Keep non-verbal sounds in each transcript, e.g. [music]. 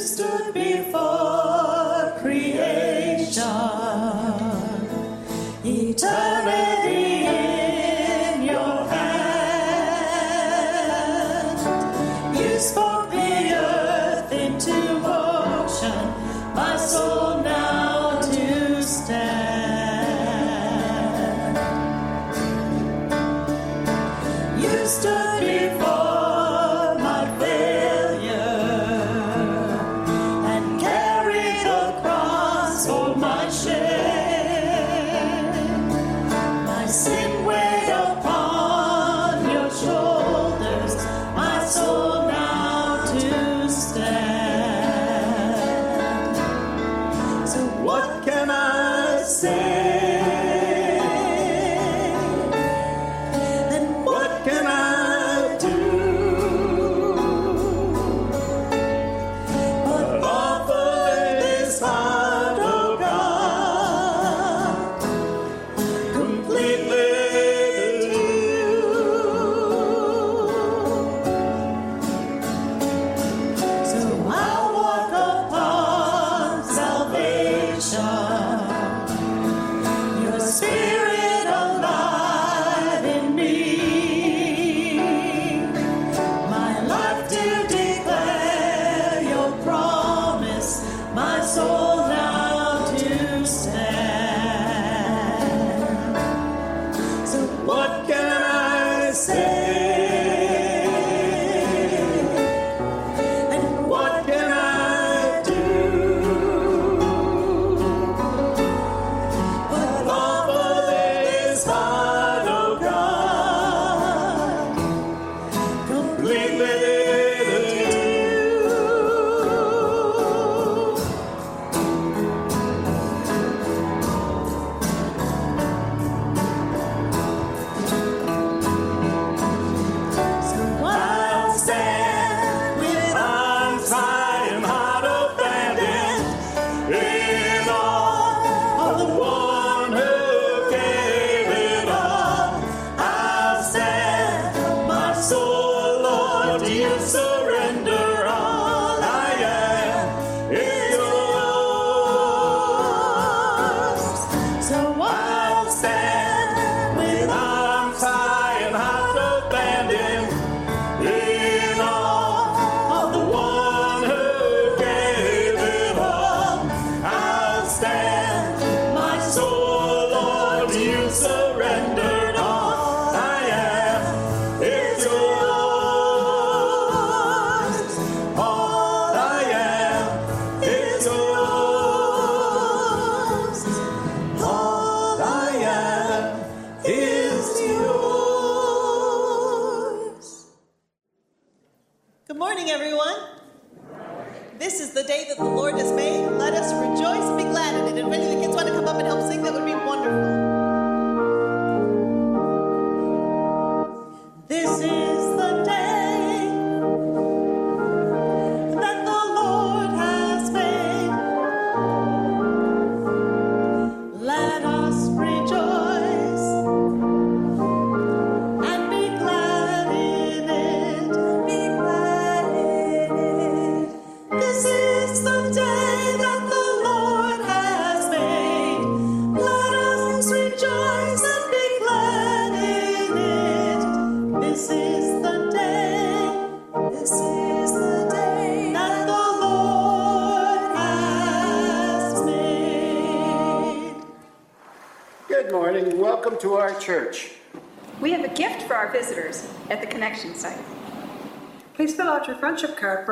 stood before creation. Eternal.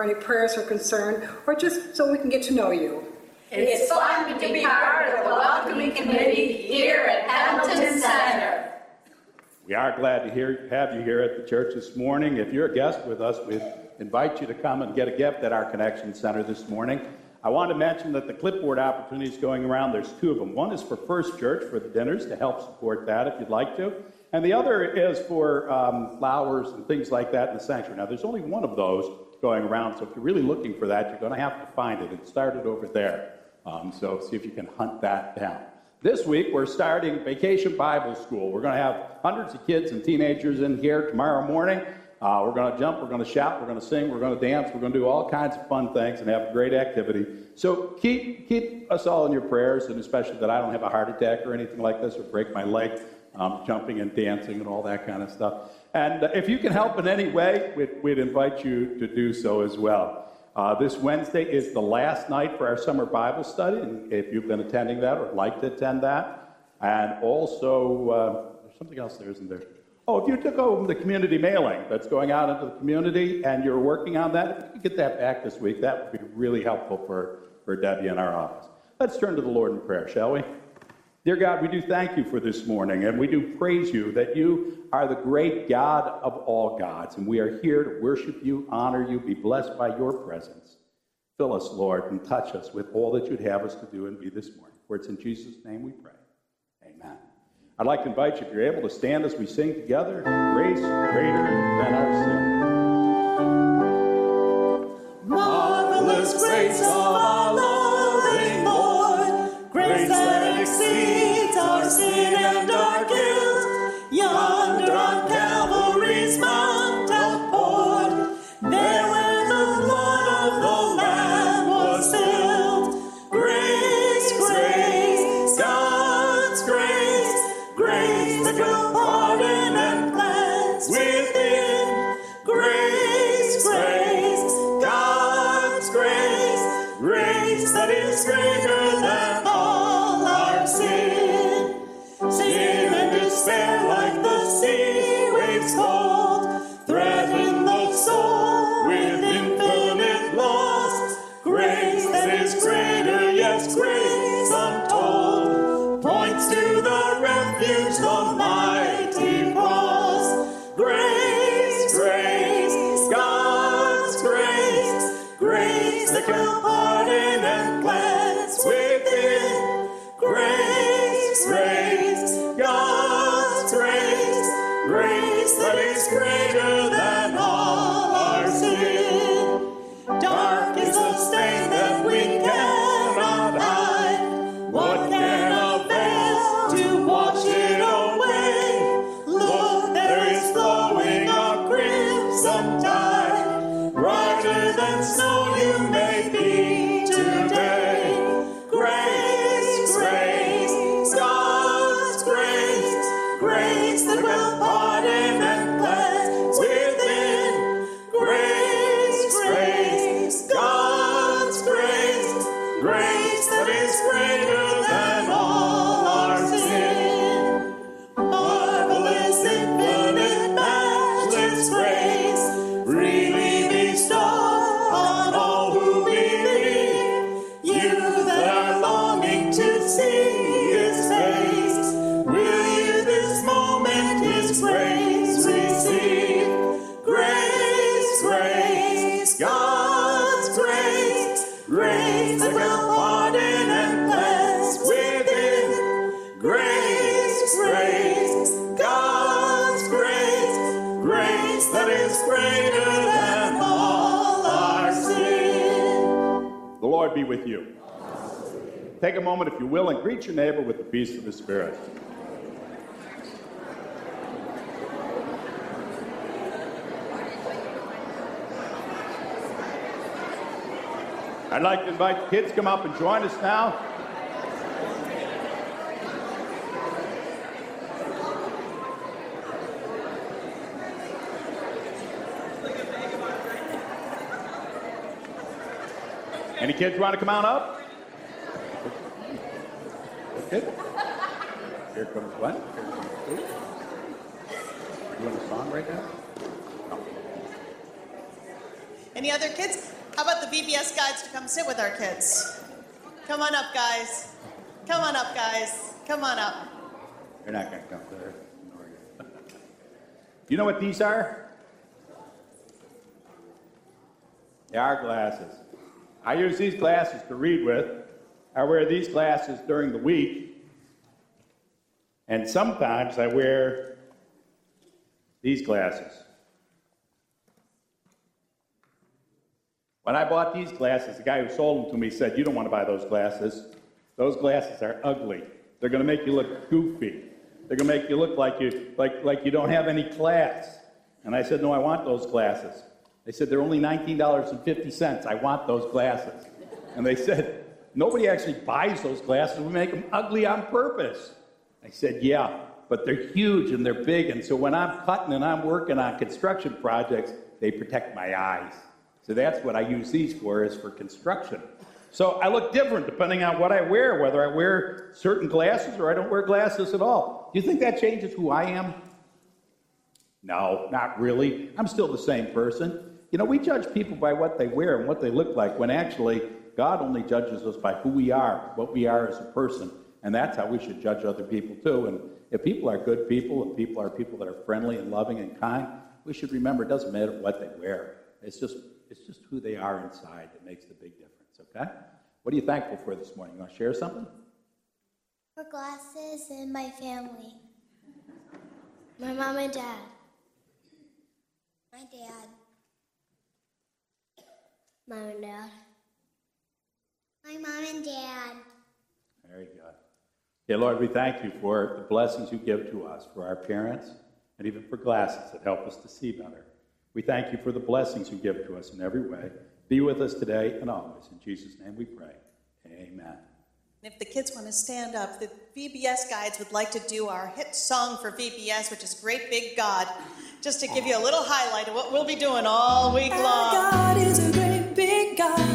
any prayers or concern, or just so we can get to know you. It's fun to be part of the welcoming committee here at Hamilton Center. We are glad to hear, have you here at the church this morning. If you're a guest with us, we invite you to come and get a gift at our Connection Center this morning. I want to mention that the clipboard opportunities going around, there's two of them. One is for First Church for the dinners to help support that if you'd like to. And the other is for um, flowers and things like that in the sanctuary. Now, there's only one of those, going around. So if you're really looking for that, you're going to have to find it. It started over there. Um, so see if you can hunt that down. This week, we're starting Vacation Bible School. We're going to have hundreds of kids and teenagers in here tomorrow morning. Uh, we're going to jump, we're going to shout, we're going to sing, we're going to dance, we're going to do all kinds of fun things and have a great activity. So keep, keep us all in your prayers, and especially that I don't have a heart attack or anything like this or break my leg um, jumping and dancing and all that kind of stuff. And if you can help in any way, we'd, we'd invite you to do so as well. Uh, this Wednesday is the last night for our summer Bible study, and if you've been attending that or like to attend that, and also uh, there's something else there, isn't there? Oh, if you took over the community mailing that's going out into the community and you're working on that, if you could get that back this week, that would be really helpful for, for Debbie in our office. Let's turn to the Lord in prayer, shall we? Dear God, we do thank you for this morning, and we do praise you that you are the great God of all gods, and we are here to worship you, honor you, be blessed by your presence. Fill us, Lord, and touch us with all that you'd have us to do and be this morning. For it's in Jesus' name we pray. Amen. I'd like to invite you, if you're able, to stand as we sing together Grace Greater Than Our Sin. Marvelous grace of sin and be with you. Take a moment, if you will, and greet your neighbor with the peace of the Spirit. I'd like to invite the kids come up and join us now. Any kids want to come on up? Okay. Here comes one. Here comes two. You want a song right now? Any other kids? How about the VBS guides to come sit with our kids? Come on up, guys. Come on up, guys. Come on up. You're not going to come there. [laughs] You know what these are? They are glasses. I use these glasses to read with. I wear these glasses during the week. And sometimes I wear these glasses. When I bought these glasses, the guy who sold them to me said, You don't want to buy those glasses. Those glasses are ugly. They're going to make you look goofy. They're going to make you look like you, like, like you don't have any class. And I said, No, I want those glasses. They said, They're only $19.50. I want those glasses. And they said, Nobody actually buys those glasses. We make them ugly on purpose. I said, Yeah, but they're huge and they're big. And so when I'm cutting and I'm working on construction projects, they protect my eyes. So that's what I use these for, is for construction. So I look different depending on what I wear, whether I wear certain glasses or I don't wear glasses at all. Do you think that changes who I am? No, not really. I'm still the same person. You know, we judge people by what they wear and what they look like, when actually, God only judges us by who we are, what we are as a person. And that's how we should judge other people, too. And if people are good people and people are people that are friendly and loving and kind, we should remember it doesn't matter what they wear. It's just, it's just who they are inside that makes the big difference, okay? What are you thankful for this morning? You want to share something? For glasses and my family. My mom and dad. My dad. Mom and dad. My mom and dad. Very good. Okay, Lord, we thank you for the blessings you give to us, for our parents, and even for glasses that help us to see better. We thank you for the blessings you give to us in every way. Be with us today and always. In Jesus' name we pray. Amen. And if the kids want to stand up, the VBS guides would like to do our hit song for VBS, which is Great Big God, just to give you a little highlight of what we'll be doing all week Our long. Big God.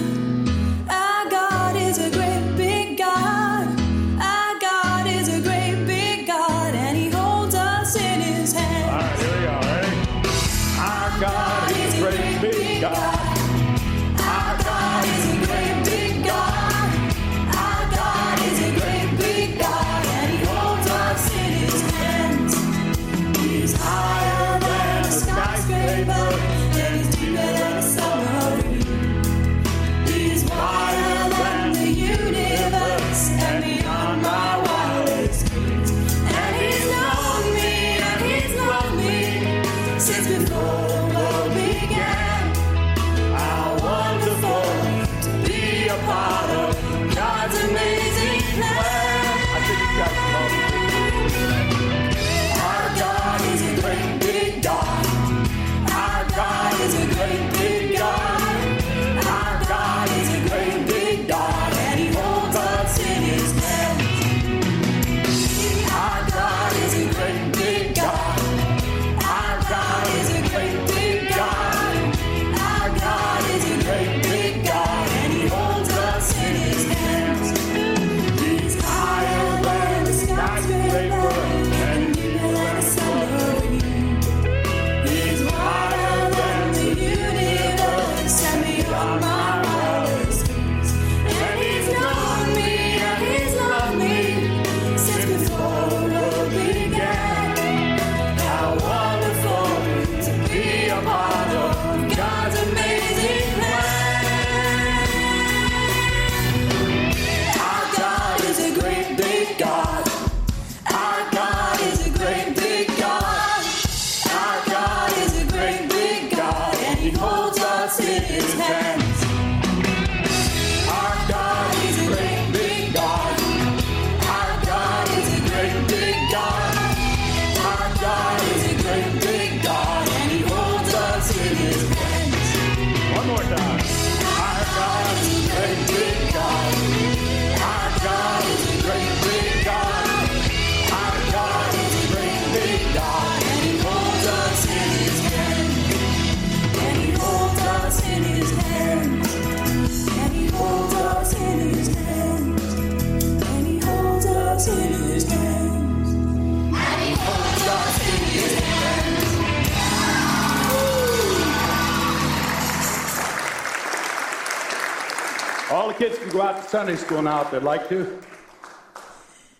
Kids can go out to Sunday school now if they'd like to.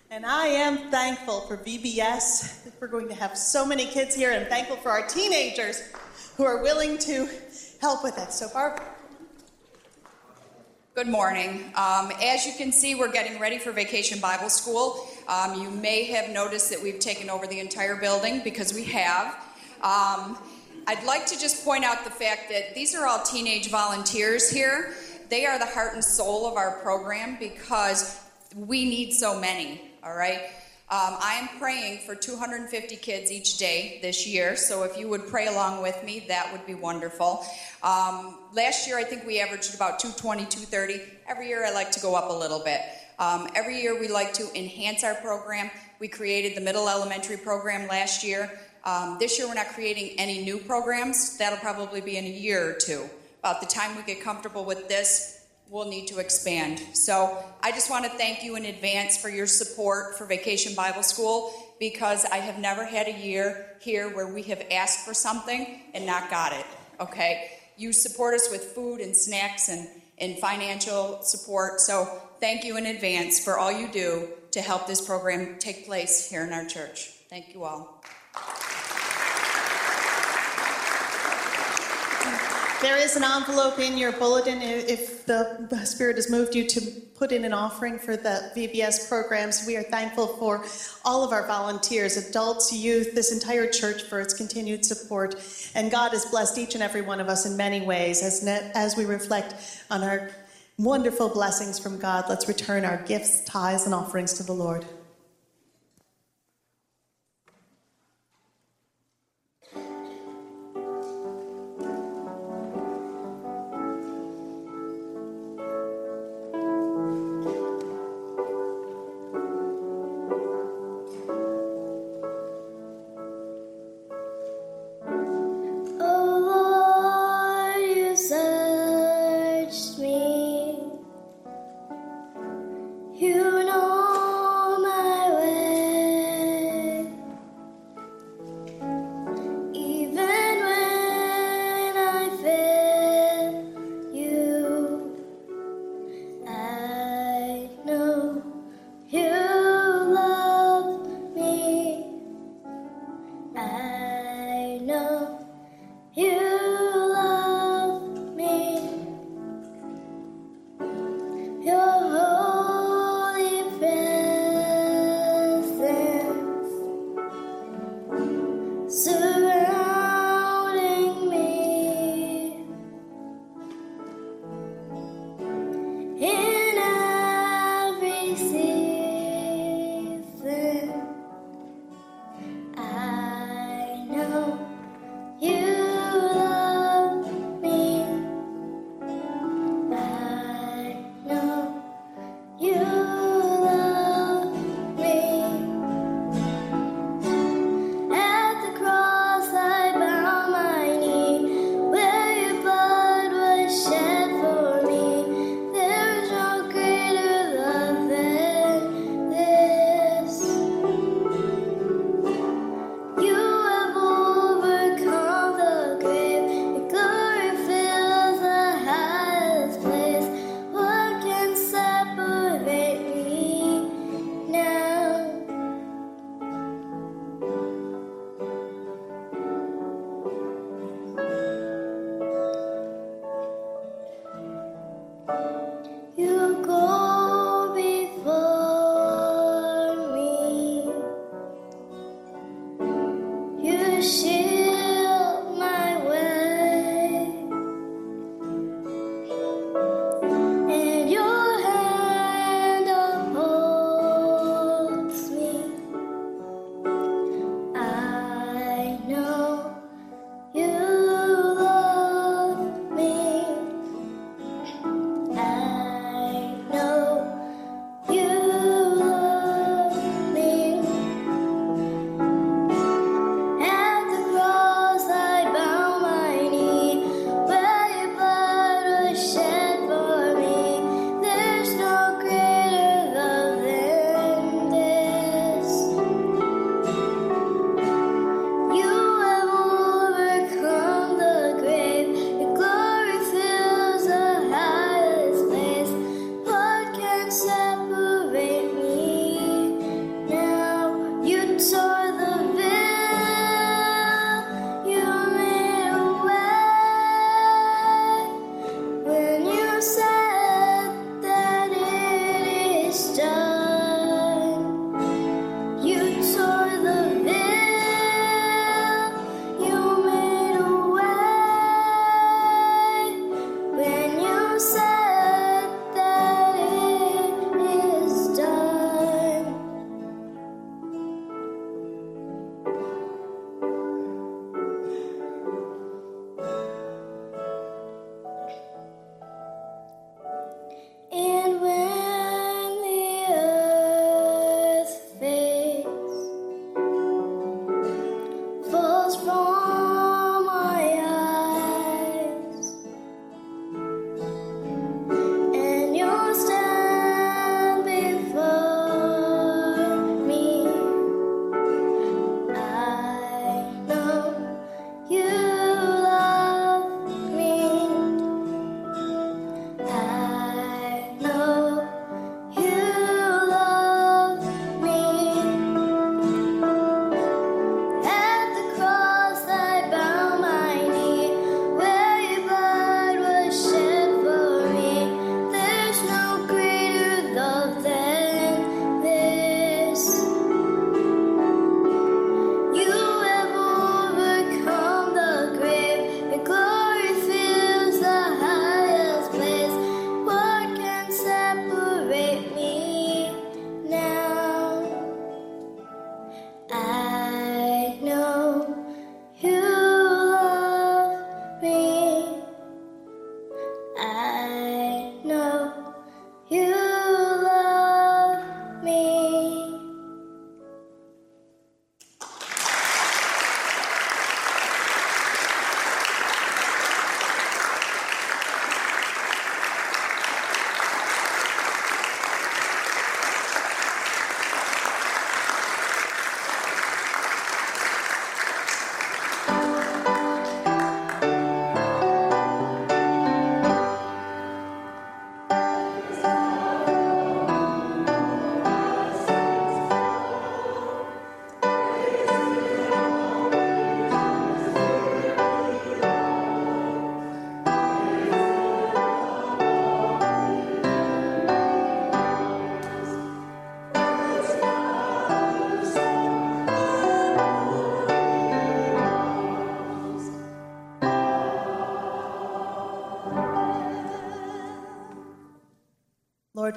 And I am thankful for VBS. that We're going to have so many kids here, and thankful for our teenagers who are willing to help with it. So, Barb, Good morning. Um, as you can see, we're getting ready for Vacation Bible School. Um, you may have noticed that we've taken over the entire building because we have. Um, I'd like to just point out the fact that these are all teenage volunteers here. They are the heart and soul of our program because we need so many, all right? Um, I am praying for 250 kids each day this year, so if you would pray along with me, that would be wonderful. Um, last year, I think we averaged about 220, 230. Every year, I like to go up a little bit. Um, every year, we like to enhance our program. We created the middle elementary program last year. Um, this year, we're not creating any new programs. That'll probably be in a year or two. About the time we get comfortable with this, we'll need to expand. So I just want to thank you in advance for your support for Vacation Bible School because I have never had a year here where we have asked for something and not got it. Okay? You support us with food and snacks and, and financial support. So thank you in advance for all you do to help this program take place here in our church. Thank you all. There is an envelope in your bulletin if the Spirit has moved you to put in an offering for the VBS programs. We are thankful for all of our volunteers, adults, youth, this entire church for its continued support. And God has blessed each and every one of us in many ways. As, net, as we reflect on our wonderful blessings from God, let's return our gifts, tithes, and offerings to the Lord.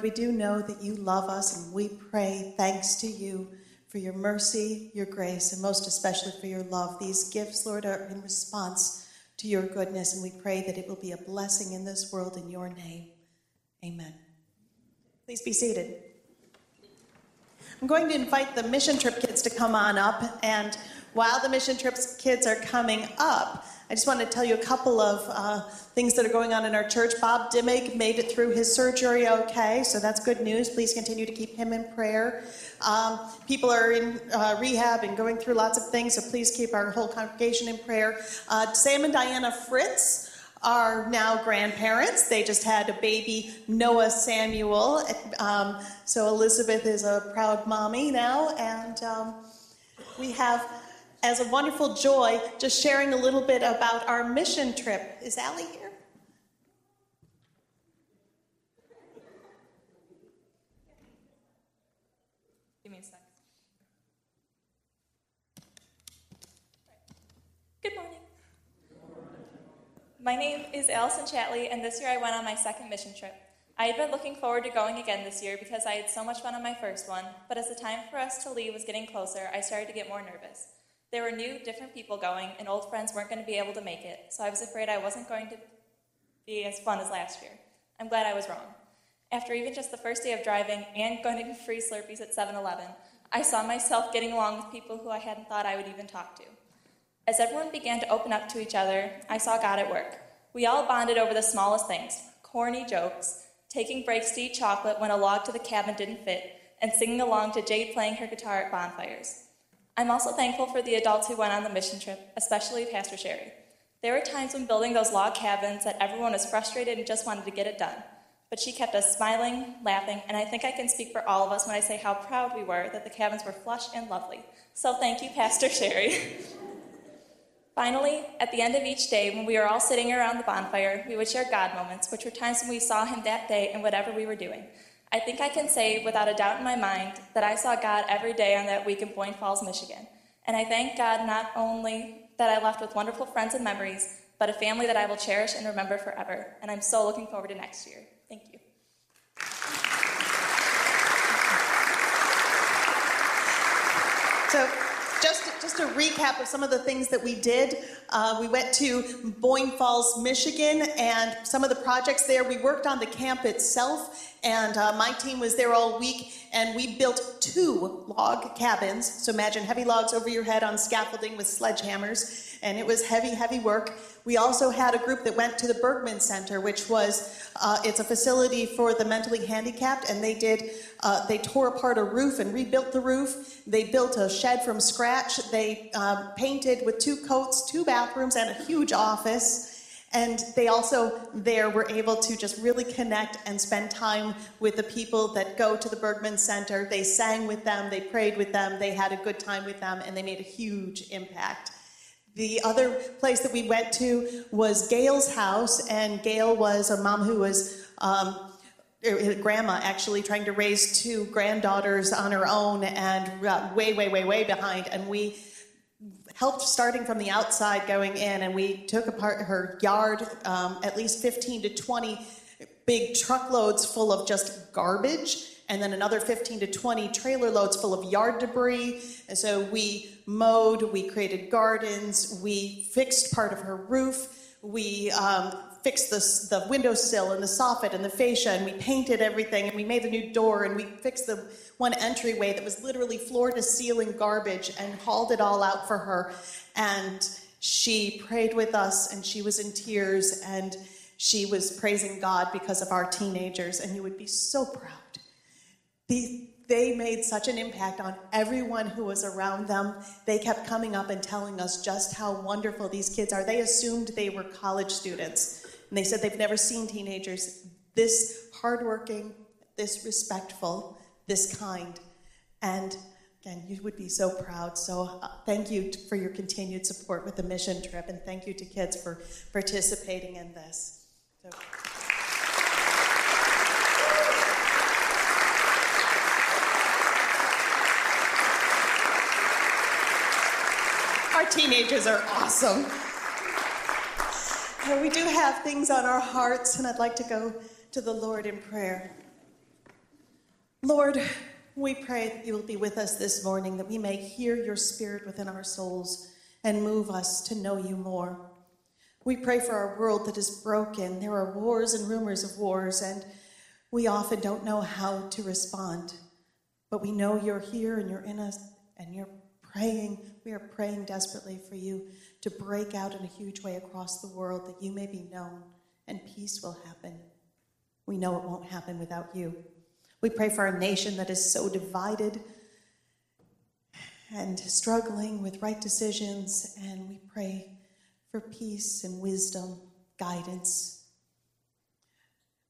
We do know that you love us, and we pray thanks to you for your mercy, your grace, and most especially for your love. These gifts, Lord, are in response to your goodness, and we pray that it will be a blessing in this world in your name. Amen. Please be seated. I'm going to invite the mission trip kids to come on up, and while the mission trips kids are coming up, I just want to tell you a couple of uh, things that are going on in our church. Bob Dimmick made it through his surgery okay, so that's good news. Please continue to keep him in prayer. Um, people are in uh, rehab and going through lots of things, so please keep our whole congregation in prayer. Uh, Sam and Diana Fritz are now grandparents. They just had a baby, Noah Samuel. Um, so Elizabeth is a proud mommy now, and um, we have as a wonderful joy just sharing a little bit about our mission trip. Is Allie here? Give me a sec. Good morning. My name is Allison Chatley, and this year I went on my second mission trip. I had been looking forward to going again this year because I had so much fun on my first one, but as the time for us to leave was getting closer, I started to get more nervous. There were new, different people going, and old friends weren't going to be able to make it, so I was afraid I wasn't going to be as fun as last year. I'm glad I was wrong. After even just the first day of driving and going to free Slurpees at 7 Eleven, I saw myself getting along with people who I hadn't thought I would even talk to. As everyone began to open up to each other, I saw God at work. We all bonded over the smallest things corny jokes, taking breaks to eat chocolate when a log to the cabin didn't fit, and singing along to Jade playing her guitar at bonfires. I'm also thankful for the adults who went on the mission trip, especially Pastor Sherry. There were times when building those log cabins that everyone was frustrated and just wanted to get it done. But she kept us smiling, laughing, and I think I can speak for all of us when I say how proud we were that the cabins were flush and lovely. So thank you, Pastor [laughs] Sherry. Finally, at the end of each day, when we were all sitting around the bonfire, we would share God moments, which were times when we saw Him that day in whatever we were doing. I think I can say, without a doubt in my mind, that I saw God every day on that week in Boyne Falls, Michigan. And I thank God not only that I left with wonderful friends and memories, but a family that I will cherish and remember forever. And I'm so looking forward to next year. Thank you. So, just just a recap of some of the things that we did. Uh, we went to Boyne Falls, Michigan, and some of the projects there. We worked on the camp itself, and uh, my team was there all week, and we built two log cabins. So imagine heavy logs over your head on scaffolding with sledgehammers, and it was heavy, heavy work. We also had a group that went to the Bergmann Center, which was uh, it's a facility for the mentally handicapped, and they did uh, they tore apart a roof and rebuilt the roof. They built a shed from scratch. They um, painted with two coats, two bathrooms, and a huge office. And they also there were able to just really connect and spend time with the people that go to the Bergmann Center. They sang with them, they prayed with them, they had a good time with them, and they made a huge impact. The other place that we went to was Gail's house, and Gail was a mom who was um, grandma actually trying to raise two granddaughters on her own and uh, way, way, way, way behind. And we helped starting from the outside going in, and we took apart her yard, um, at least 15 to 20 big truckloads full of just garbage and then another 15 to 20 trailer loads full of yard debris. And so we mowed, we created gardens, we fixed part of her roof, we um, fixed the, the windowsill and the soffit and the fascia, and we painted everything, and we made a new door, and we fixed the one entryway that was literally floor to ceiling garbage, and hauled it all out for her. And she prayed with us, and she was in tears, and she was praising God because of our teenagers, and you would be so proud. The, they made such an impact on everyone who was around them. They kept coming up and telling us just how wonderful these kids are. They assumed they were college students, and they said they've never seen teenagers this hardworking, this respectful, this kind. And again, you would be so proud. So uh, thank you for your continued support with the mission trip, and thank you to kids for participating in this. So. Our teenagers are awesome. We do have things on our hearts, and I'd like to go to the Lord in prayer. Lord, we pray that you will be with us this morning, that we may hear your spirit within our souls and move us to know you more. We pray for our world that is broken. There are wars and rumors of wars, and we often don't know how to respond. But we know you're here and you're in us, and you're praying. We are praying desperately for you to break out in a huge way across the world that you may be known and peace will happen. We know it won't happen without you. We pray for our nation that is so divided and struggling with right decisions, and we pray for peace and wisdom, guidance.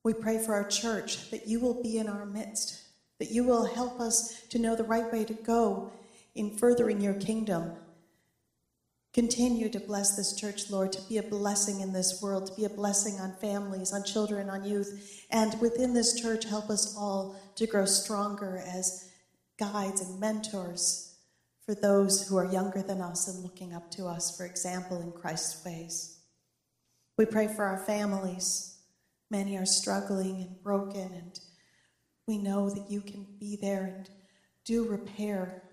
We pray for our church that you will be in our midst, that you will help us to know the right way to go in furthering your kingdom. Continue to bless this church, Lord, to be a blessing in this world, to be a blessing on families, on children, on youth. And within this church, help us all to grow stronger as guides and mentors for those who are younger than us and looking up to us for example in Christ's ways. We pray for our families. Many are struggling and broken, and we know that you can be there and do repair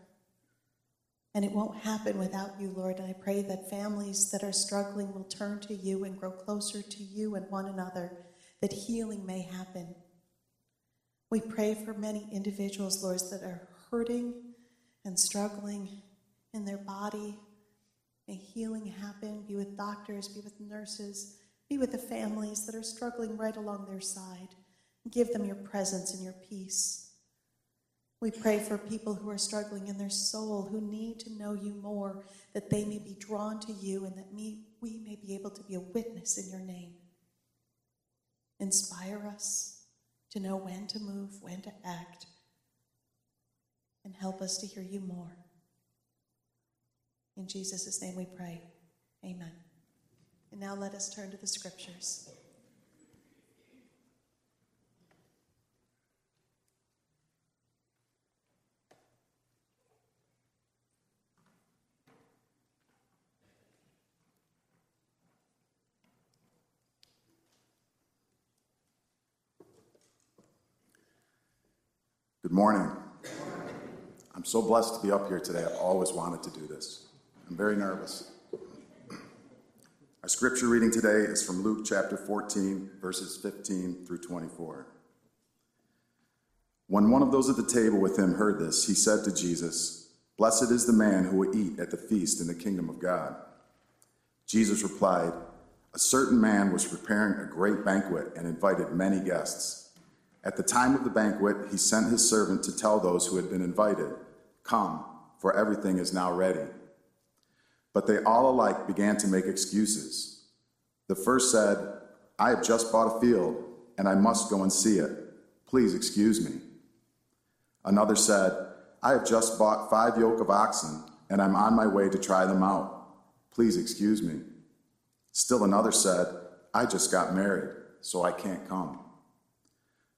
and it won't happen without you, Lord. And I pray that families that are struggling will turn to you and grow closer to you and one another, that healing may happen. We pray for many individuals, Lord, that are hurting and struggling in their body. May healing happen. Be with doctors, be with nurses, be with the families that are struggling right along their side. Give them your presence and your peace. We pray for people who are struggling in their soul, who need to know you more, that they may be drawn to you and that me, we may be able to be a witness in your name. Inspire us to know when to move, when to act, and help us to hear you more. In Jesus' name we pray. Amen. And now let us turn to the scriptures. Good morning. I'm so blessed to be up here today. I've always wanted to do this. I'm very nervous. Our scripture reading today is from Luke chapter 14, verses 15 through 24. When one of those at the table with him heard this, he said to Jesus, Blessed is the man who will eat at the feast in the kingdom of God. Jesus replied, A certain man was preparing a great banquet and invited many guests. At the time of the banquet, he sent his servant to tell those who had been invited, Come, for everything is now ready. But they all alike began to make excuses. The first said, I have just bought a field, and I must go and see it. Please excuse me. Another said, I have just bought five yoke of oxen, and I'm on my way to try them out. Please excuse me. Still another said, I just got married, so I can't come.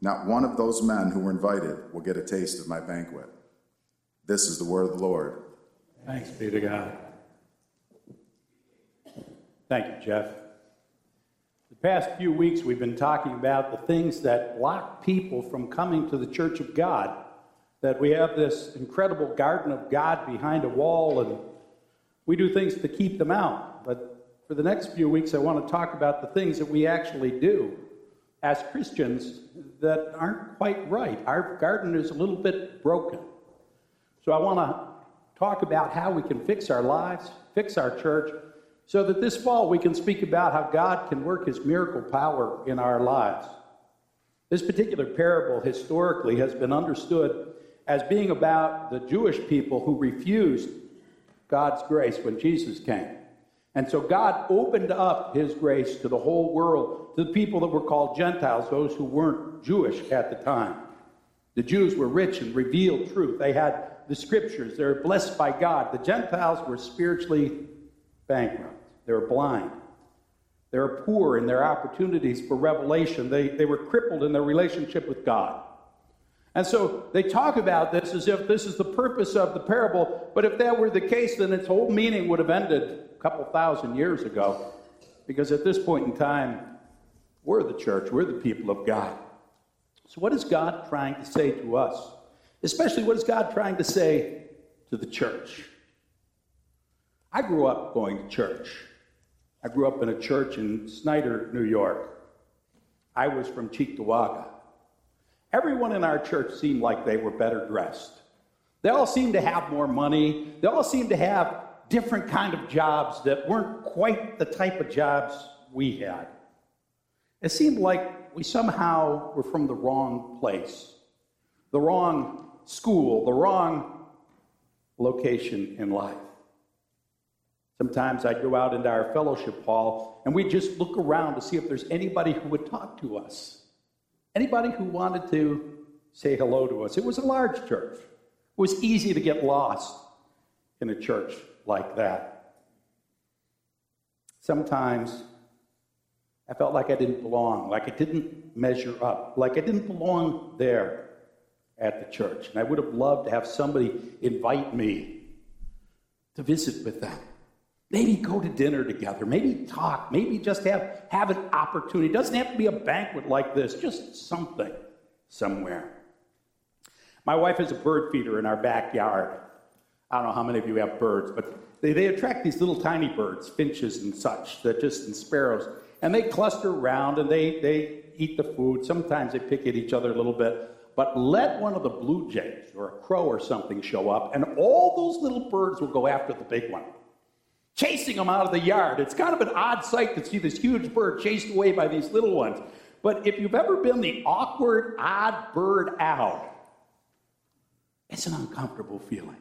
not one of those men who were invited will get a taste of my banquet. This is the word of the Lord. Thanks be to God. Thank you, Jeff. The past few weeks, we've been talking about the things that block people from coming to the church of God. That we have this incredible garden of God behind a wall, and we do things to keep them out. But for the next few weeks, I want to talk about the things that we actually do as Christians that aren't quite right. Our garden is a little bit broken. So I want to talk about how we can fix our lives, fix our church, so that this fall we can speak about how God can work his miracle power in our lives. This particular parable historically has been understood as being about the Jewish people who refused God's grace when Jesus came. And so God opened up his grace to the whole world, to the people that were called Gentiles, those who weren't Jewish at the time. The Jews were rich in revealed truth. They had the scriptures. They were blessed by God. The Gentiles were spiritually bankrupt. They were blind. They were poor in their opportunities for revelation. They, they were crippled in their relationship with God. And so they talk about this as if this is the purpose of the parable, but if that were the case, then its whole meaning would have ended a couple thousand years ago. Because at this point in time, we're the church, we're the people of God. So, what is God trying to say to us? Especially, what is God trying to say to the church? I grew up going to church. I grew up in a church in Snyder, New York. I was from Cheektowaga. Everyone in our church seemed like they were better dressed. They all seemed to have more money. They all seemed to have different kind of jobs that weren't quite the type of jobs we had. It seemed like we somehow were from the wrong place, the wrong school, the wrong location in life. Sometimes I'd go out into our fellowship hall and we'd just look around to see if there's anybody who would talk to us. Anybody who wanted to say hello to us. It was a large church. It was easy to get lost in a church like that. Sometimes I felt like I didn't belong, like I didn't measure up, like I didn't belong there at the church. And I would have loved to have somebody invite me to visit with them. Maybe go to dinner together, maybe talk, maybe just have, have an opportunity. It doesn't have to be a banquet like this, just something somewhere. My wife has a bird feeder in our backyard. I don't know how many of you have birds, but they, they attract these little tiny birds, finches and such, that just and sparrows. And they cluster around and they, they eat the food. Sometimes they pick at each other a little bit. But let one of the blue jays or a crow or something show up, and all those little birds will go after the big one chasing them out of the yard. It's kind of an odd sight to see this huge bird chased away by these little ones. But if you've ever been the awkward, odd bird out, it's an uncomfortable feeling.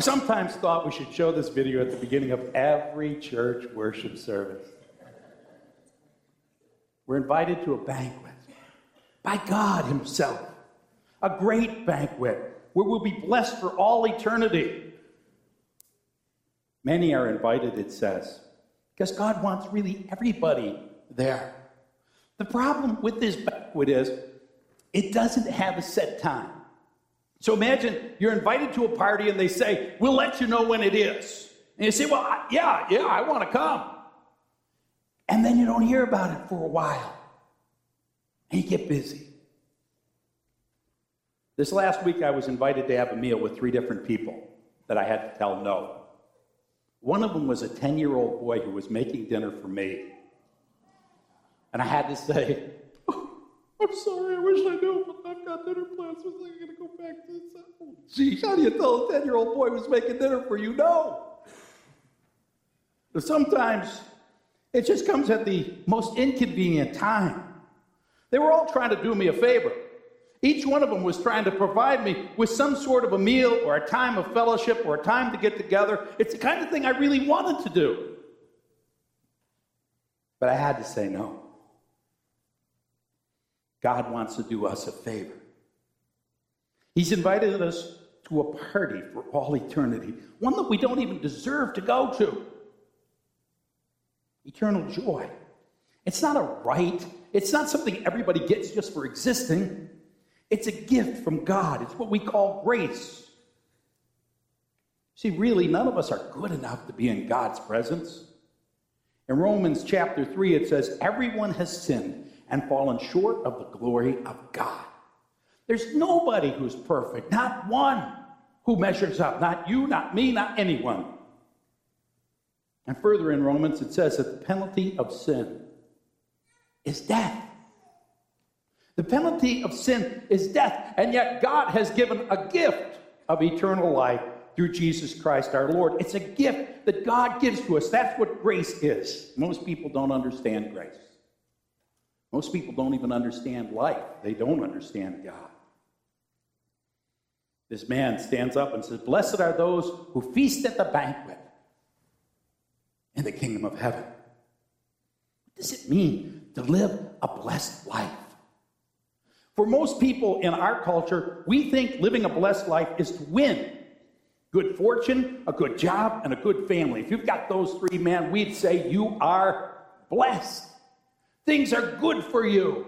I've sometimes thought we should show this video at the beginning of every church worship service. We're invited to a banquet by God Himself, a great banquet where we'll be blessed for all eternity. Many are invited, it says, because God wants really everybody there. The problem with this banquet is it doesn't have a set time. So imagine you're invited to a party and they say, We'll let you know when it is. And you say, Well, yeah, yeah, I want to come. And then you don't hear about it for a while. And you get busy. This last week, I was invited to have a meal with three different people that I had to tell no. One of them was a 10 year old boy who was making dinner for me. And I had to say, [laughs] "Oh, I'm sorry, I wish I knew, I've got dinner plans. I was going to go back to this. Oh, geez, how do you tell a 10 year old boy who's making dinner for you no? But sometimes it just comes at the most inconvenient time. They were all trying to do me a favor. Each one of them was trying to provide me with some sort of a meal or a time of fellowship or a time to get together. It's the kind of thing I really wanted to do. But I had to say no. God wants to do us a favor. He's invited us to a party for all eternity, one that we don't even deserve to go to. Eternal joy. It's not a right, it's not something everybody gets just for existing. It's a gift from God. It's what we call grace. See, really, none of us are good enough to be in God's presence. In Romans chapter 3, it says, Everyone has sinned and fallen short of the glory of God. There's nobody who's perfect, not one who measures up, not you, not me, not anyone. And further in Romans, it says that the penalty of sin is death. The penalty of sin is death, and yet God has given a gift of eternal life through Jesus Christ our Lord. It's a gift that God gives to us. That's what grace is. Most people don't understand grace. Most people don't even understand life, they don't understand God. This man stands up and says, Blessed are those who feast at the banquet in the kingdom of heaven. What does it mean to live a blessed life? For most people in our culture, we think living a blessed life is to win good fortune, a good job, and a good family. If you've got those three, man, we'd say you are blessed. Things are good for you.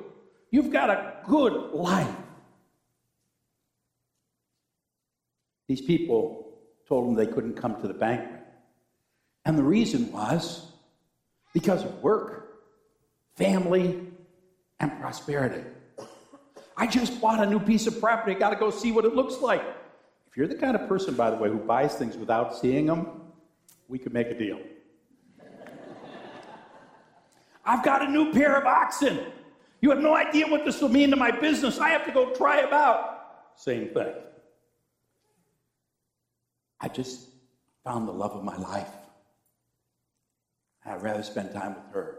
You've got a good life. These people told him they couldn't come to the banquet. And the reason was because of work, family, and prosperity. I just bought a new piece of property. I got to go see what it looks like. If you're the kind of person, by the way, who buys things without seeing them, we could make a deal. I've got a new pair of oxen. You have no idea what this will mean to my business. I have to go try them out. Same thing. I just found the love of my life. I'd rather spend time with her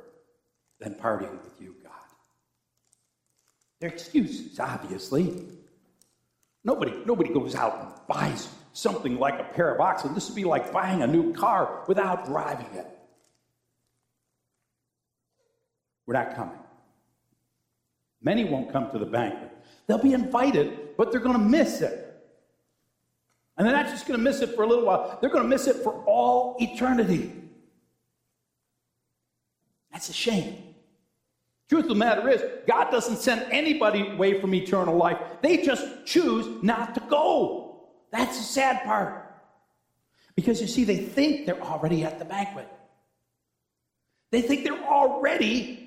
than partying with you, God. They're excuses, obviously. Nobody, nobody goes out and buys something like a pair of oxen. This would be like buying a new car without driving it. We're not coming. Many won't come to the banquet. They'll be invited, but they're going to miss it. And they're not just going to miss it for a little while, they're going to miss it for all eternity. That's a shame. Truth of the matter is, God doesn't send anybody away from eternal life. They just choose not to go. That's the sad part. Because you see, they think they're already at the banquet. They think they're already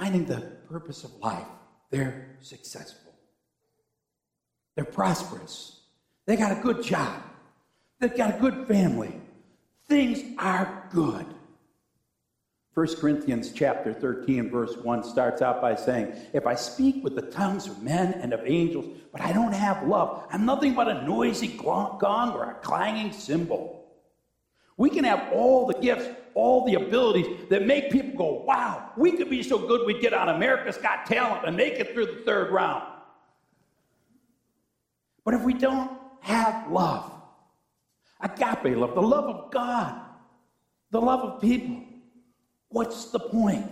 finding the purpose of life. They're successful. They're prosperous. They got a good job. They've got a good family. Things are good. 1 Corinthians chapter 13 verse 1 starts out by saying, If I speak with the tongues of men and of angels, but I don't have love, I'm nothing but a noisy gong or a clanging cymbal. We can have all the gifts, all the abilities that make people go, wow, we could be so good we'd get on America's Got Talent and make it through the third round. But if we don't have love, agape love, the love of God, the love of people, what's the point?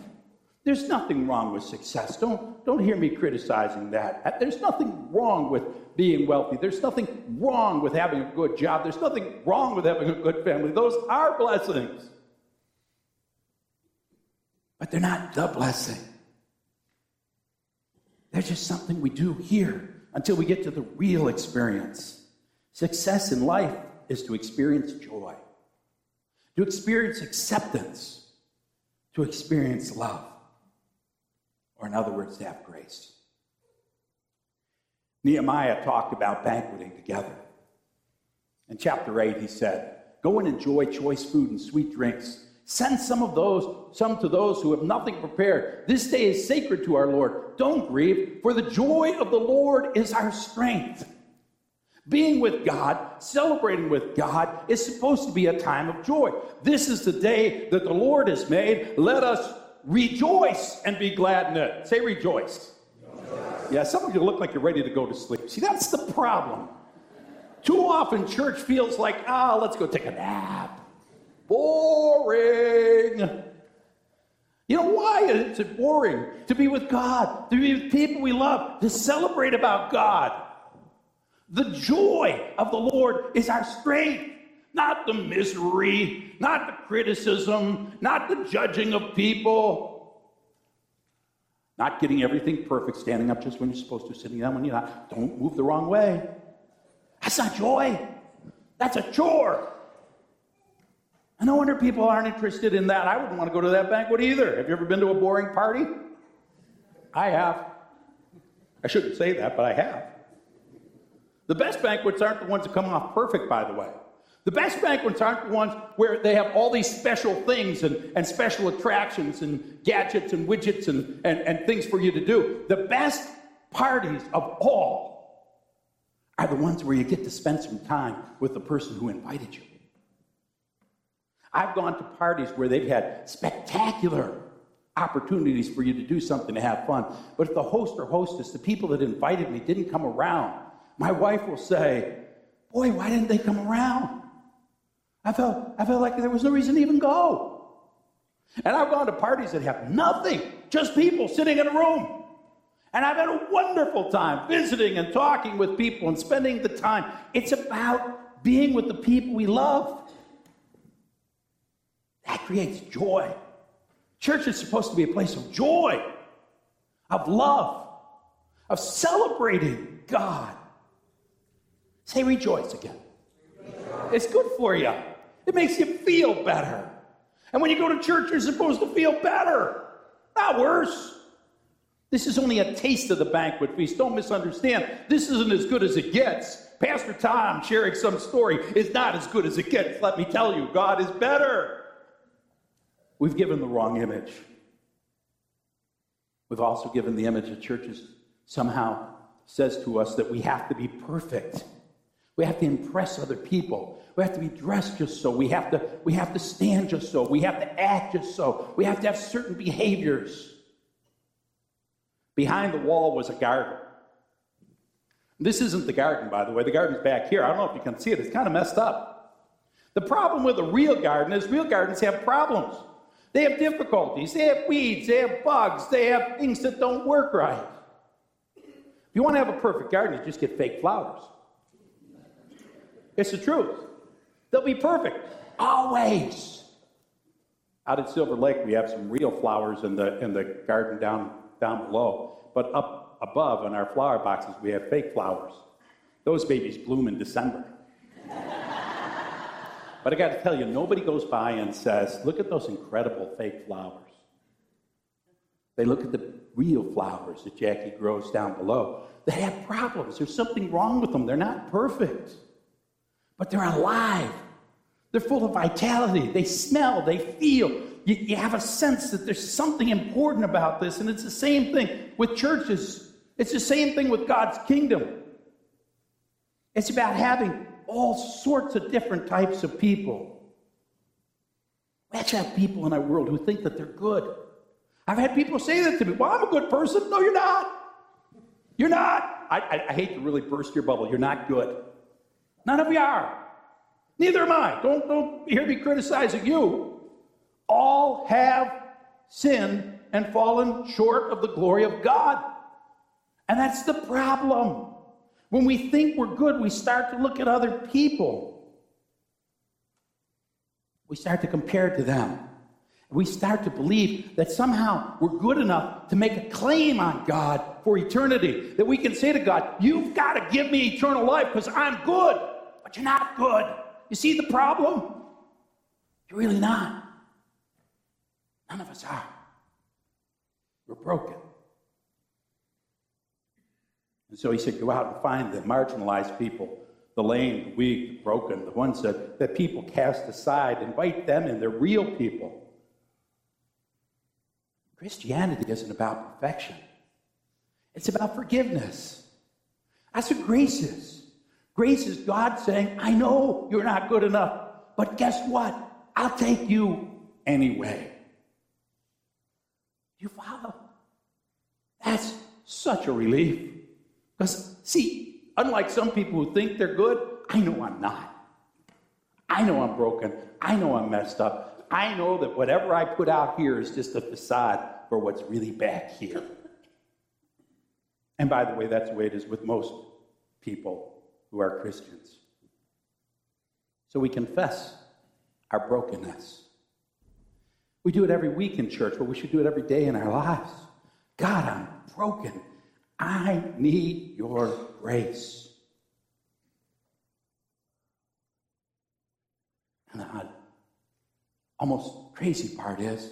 There's nothing wrong with success. Don't, don't hear me criticizing that. Uh, there's nothing wrong with being wealthy. There's nothing wrong with having a good job. There's nothing wrong with having a good family. Those are blessings. But they're not the blessing. They're just something we do here until we get to the real experience. Success in life is to experience joy, to experience acceptance, to experience love, or in other words, to have grace. Nehemiah talked about banqueting together. In chapter 8, he said, Go and enjoy choice food and sweet drinks. Send some of those, some to those who have nothing prepared. This day is sacred to our Lord. Don't grieve, for the joy of the Lord is our strength. Being with God, celebrating with God, is supposed to be a time of joy. This is the day that the Lord has made. Let us rejoice and be glad in it. Say rejoice. Yeah, some of you look like you're ready to go to sleep. See, that's the problem. Too often, church feels like, ah, let's go take a nap. Boring. You know why is it boring? To be with God, to be with people we love, to celebrate about God. The joy of the Lord is our strength, not the misery, not the criticism, not the judging of people, not getting everything perfect, standing up just when you're supposed to, sitting down when you're not. Don't move the wrong way. That's not joy. That's a chore. And no wonder people aren't interested in that. I wouldn't want to go to that banquet either. Have you ever been to a boring party? I have. I shouldn't say that, but I have. The best banquets aren't the ones that come off perfect, by the way. The best banquets aren't the ones where they have all these special things and, and special attractions and gadgets and widgets and, and, and things for you to do. The best parties of all are the ones where you get to spend some time with the person who invited you. I've gone to parties where they've had spectacular opportunities for you to do something to have fun. But if the host or hostess, the people that invited me, didn't come around, my wife will say, Boy, why didn't they come around? I felt, I felt like there was no reason to even go. And I've gone to parties that have nothing, just people sitting in a room. And I've had a wonderful time visiting and talking with people and spending the time. It's about being with the people we love. That creates joy. Church is supposed to be a place of joy, of love, of celebrating God. Say rejoice again. It's good for you. It makes you feel better. And when you go to church, you're supposed to feel better, not worse. This is only a taste of the banquet feast. Don't misunderstand. This isn't as good as it gets. Pastor Tom sharing some story is not as good as it gets. Let me tell you, God is better. We've given the wrong image. We've also given the image of churches somehow says to us that we have to be perfect. We have to impress other people. We have to be dressed just so. We have to, we have to stand just so. We have to act just so. We have to have certain behaviors. Behind the wall was a garden. This isn't the garden, by the way. The garden's back here. I don't know if you can see it. It's kind of messed up. The problem with a real garden is real gardens have problems. They have difficulties. They have weeds. They have bugs. They have things that don't work right. If you want to have a perfect garden, you just get fake flowers. It's the truth. They'll be perfect. Always. Out at Silver Lake, we have some real flowers in the, in the garden down, down below. But up above in our flower boxes, we have fake flowers. Those babies bloom in December. [laughs] but I got to tell you, nobody goes by and says, Look at those incredible fake flowers. They look at the real flowers that Jackie grows down below. They have problems. There's something wrong with them. They're not perfect, but they're alive. They're full of vitality. They smell, they feel. You, you have a sense that there's something important about this. And it's the same thing with churches, it's the same thing with God's kingdom. It's about having all sorts of different types of people. We actually have people in our world who think that they're good. I've had people say that to me. Well, I'm a good person. No, you're not. You're not. I, I, I hate to really burst your bubble. You're not good. None of you are. Neither am I. Don't, don't hear me criticizing you. All have sinned and fallen short of the glory of God. And that's the problem. When we think we're good, we start to look at other people. We start to compare to them. We start to believe that somehow we're good enough to make a claim on God for eternity. That we can say to God, You've got to give me eternal life because I'm good, but you're not good. You see the problem? You're really not. None of us are. We're broken. And so he said, Go out and find the marginalized people, the lame, the weak, the broken, the ones that, that people cast aside. Invite them in. They're real people. Christianity isn't about perfection, it's about forgiveness. That's what grace is. Grace is God saying, I know you're not good enough, but guess what? I'll take you anyway. You follow? That's such a relief. Because, see, unlike some people who think they're good, I know I'm not. I know I'm broken. I know I'm messed up. I know that whatever I put out here is just a facade for what's really back here. And by the way, that's the way it is with most people who are Christians. So we confess our brokenness. We do it every week in church, but we should do it every day in our lives. God, I'm broken. I need your grace. And the almost crazy part is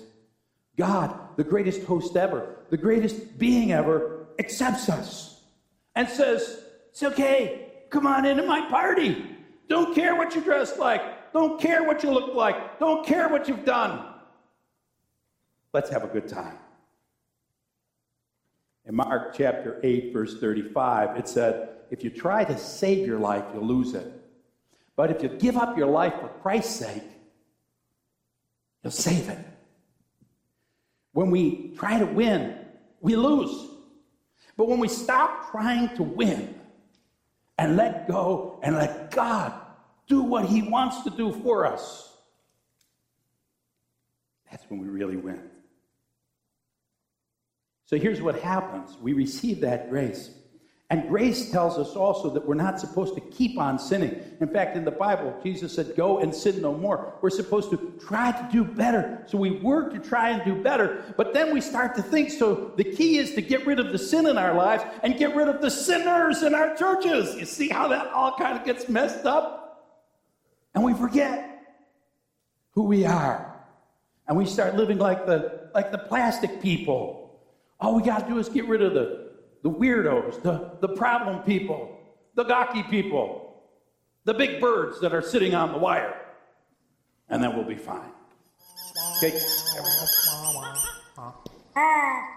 God, the greatest host ever, the greatest being ever, accepts us and says, It's okay, come on into my party. Don't care what you dress like, don't care what you look like, don't care what you've done. Let's have a good time. In Mark chapter 8, verse 35, it said, If you try to save your life, you'll lose it. But if you give up your life for Christ's sake, you'll save it. When we try to win, we lose. But when we stop trying to win and let go and let God do what He wants to do for us, that's when we really win. So here's what happens we receive that grace. And grace tells us also that we're not supposed to keep on sinning. In fact, in the Bible, Jesus said, Go and sin no more. We're supposed to try to do better. So we work to try and do better, but then we start to think. So the key is to get rid of the sin in our lives and get rid of the sinners in our churches. You see how that all kind of gets messed up? And we forget who we are. And we start living like the, like the plastic people. All we got to do is get rid of the the weirdos, the, the problem people, the gawky people, the big birds that are sitting on the wire. And then we'll be fine. Okay, there we go. Ah.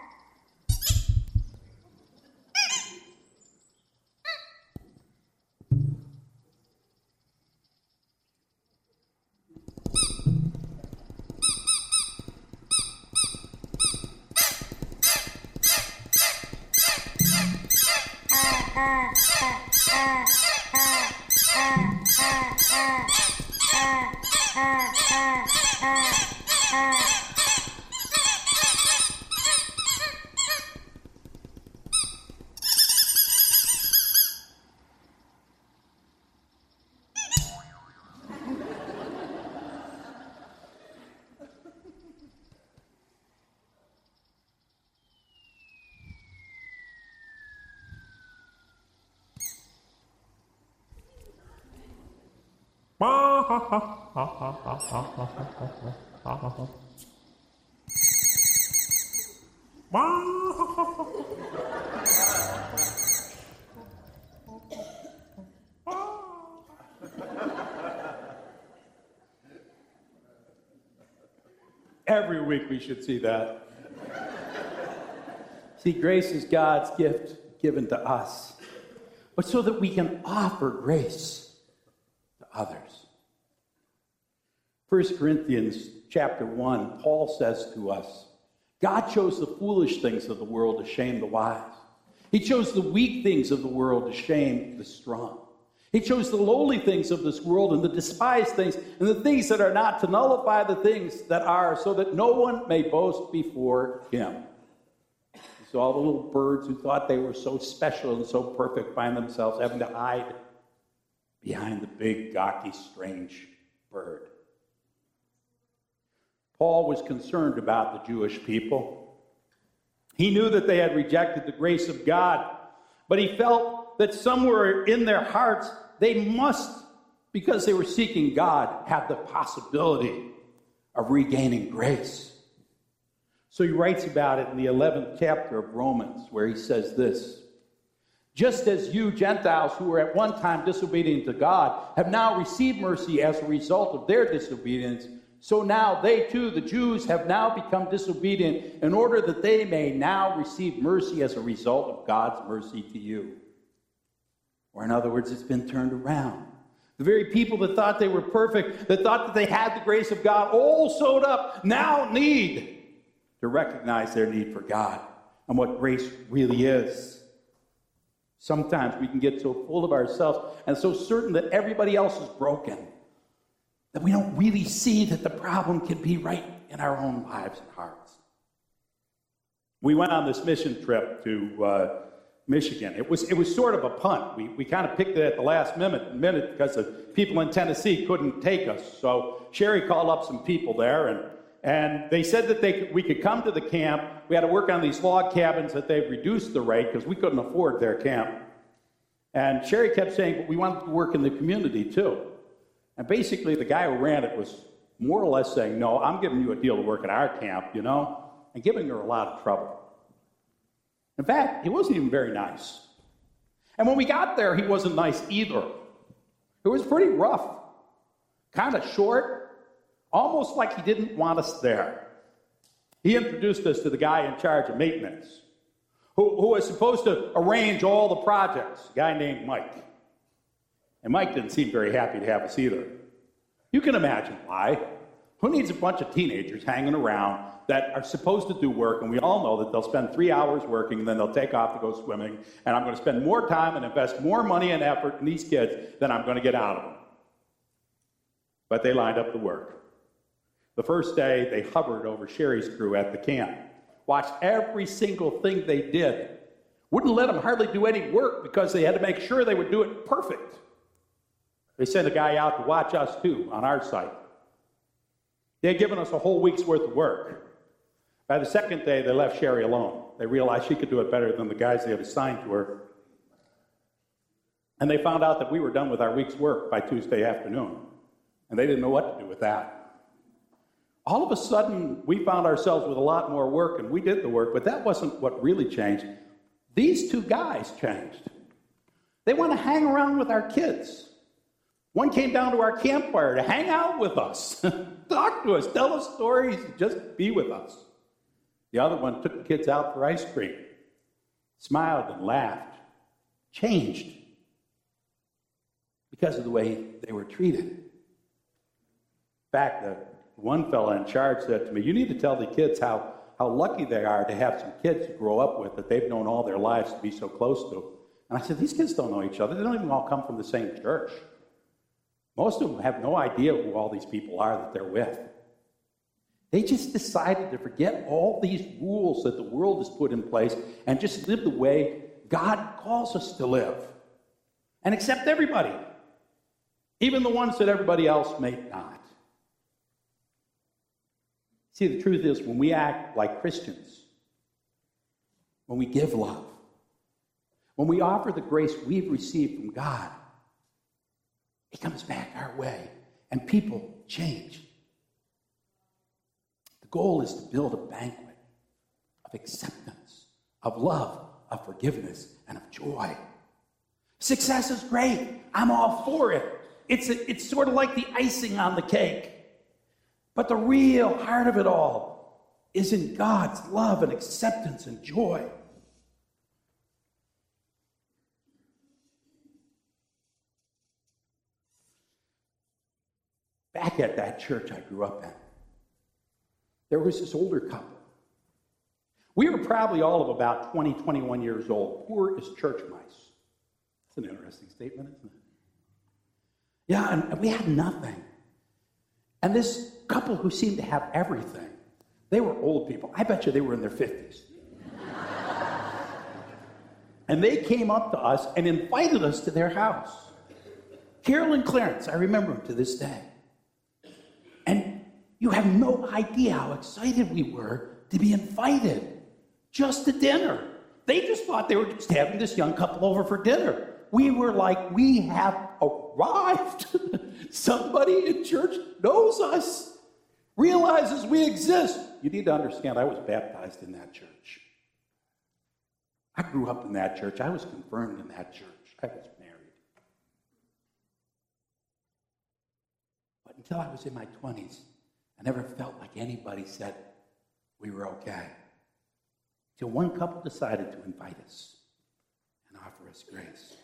Every week we should see that. see, grace is God's gift given to us, but so that we can offer grace to others. 1 Corinthians chapter 1, Paul says to us, God chose the foolish things of the world to shame the wise. He chose the weak things of the world to shame the strong. He chose the lowly things of this world and the despised things and the things that are not to nullify the things that are, so that no one may boast before him. So all the little birds who thought they were so special and so perfect find themselves having to hide behind the big, gawky, strange bird. Paul was concerned about the Jewish people. He knew that they had rejected the grace of God, but he felt that somewhere in their hearts they must, because they were seeking God, have the possibility of regaining grace. So he writes about it in the 11th chapter of Romans, where he says this Just as you Gentiles who were at one time disobedient to God have now received mercy as a result of their disobedience, so now they too, the Jews, have now become disobedient in order that they may now receive mercy as a result of God's mercy to you. Or, in other words, it's been turned around. The very people that thought they were perfect, that thought that they had the grace of God all sewed up, now need to recognize their need for God and what grace really is. Sometimes we can get so full of ourselves and so certain that everybody else is broken that we don't really see that the problem can be right in our own lives and hearts. We went on this mission trip to uh, Michigan. It was, it was sort of a punt. We, we kind of picked it at the last minute, minute because the people in Tennessee couldn't take us. So Sherry called up some people there, and, and they said that they could, we could come to the camp. We had to work on these log cabins that they've reduced the rate because we couldn't afford their camp. And Sherry kept saying, but we wanted to work in the community too. And basically, the guy who ran it was more or less saying, No, I'm giving you a deal to work at our camp, you know, and giving her a lot of trouble. In fact, he wasn't even very nice. And when we got there, he wasn't nice either. It was pretty rough, kind of short, almost like he didn't want us there. He introduced us to the guy in charge of maintenance, who, who was supposed to arrange all the projects, a guy named Mike. And Mike didn't seem very happy to have us either. You can imagine why. Who needs a bunch of teenagers hanging around that are supposed to do work, and we all know that they'll spend three hours working and then they'll take off to go swimming, and I'm going to spend more time and invest more money and effort in these kids than I'm going to get out of them. But they lined up the work. The first day, they hovered over Sherry's crew at the camp, watched every single thing they did, wouldn't let them hardly do any work because they had to make sure they would do it perfect. They sent a guy out to watch us too on our site. They had given us a whole week's worth of work. By the second day, they left Sherry alone. They realized she could do it better than the guys they had assigned to her. And they found out that we were done with our week's work by Tuesday afternoon. And they didn't know what to do with that. All of a sudden, we found ourselves with a lot more work, and we did the work, but that wasn't what really changed. These two guys changed. They want to hang around with our kids. One came down to our campfire to hang out with us, [laughs] talk to us, tell us stories, just be with us. The other one took the kids out for ice cream, smiled and laughed, changed because of the way they were treated. In fact, the one fellow in charge said to me, You need to tell the kids how, how lucky they are to have some kids to grow up with that they've known all their lives to be so close to. And I said, These kids don't know each other. They don't even all come from the same church. Most of them have no idea who all these people are that they're with. They just decided to forget all these rules that the world has put in place and just live the way God calls us to live and accept everybody, even the ones that everybody else may not. See, the truth is, when we act like Christians, when we give love, when we offer the grace we've received from God, it comes back our way, and people change. The goal is to build a banquet of acceptance, of love, of forgiveness, and of joy. Success is great. I'm all for it. It's, a, it's sort of like the icing on the cake. But the real heart of it all is in God's love and acceptance and joy. Back at that church I grew up in, there was this older couple. We were probably all of about 20, 21 years old, poor as church mice. That's an interesting statement, isn't it? Yeah, and we had nothing. And this couple who seemed to have everything, they were old people. I bet you they were in their 50s. [laughs] and they came up to us and invited us to their house. Carol and Clarence, I remember them to this day. You have no idea how excited we were to be invited just to dinner. They just thought they were just having this young couple over for dinner. We were like, we have arrived. [laughs] Somebody in church knows us, realizes we exist. You need to understand, I was baptized in that church. I grew up in that church. I was confirmed in that church. I was married. But until I was in my 20s, I never felt like anybody said we were okay. Till one couple decided to invite us and offer us grace.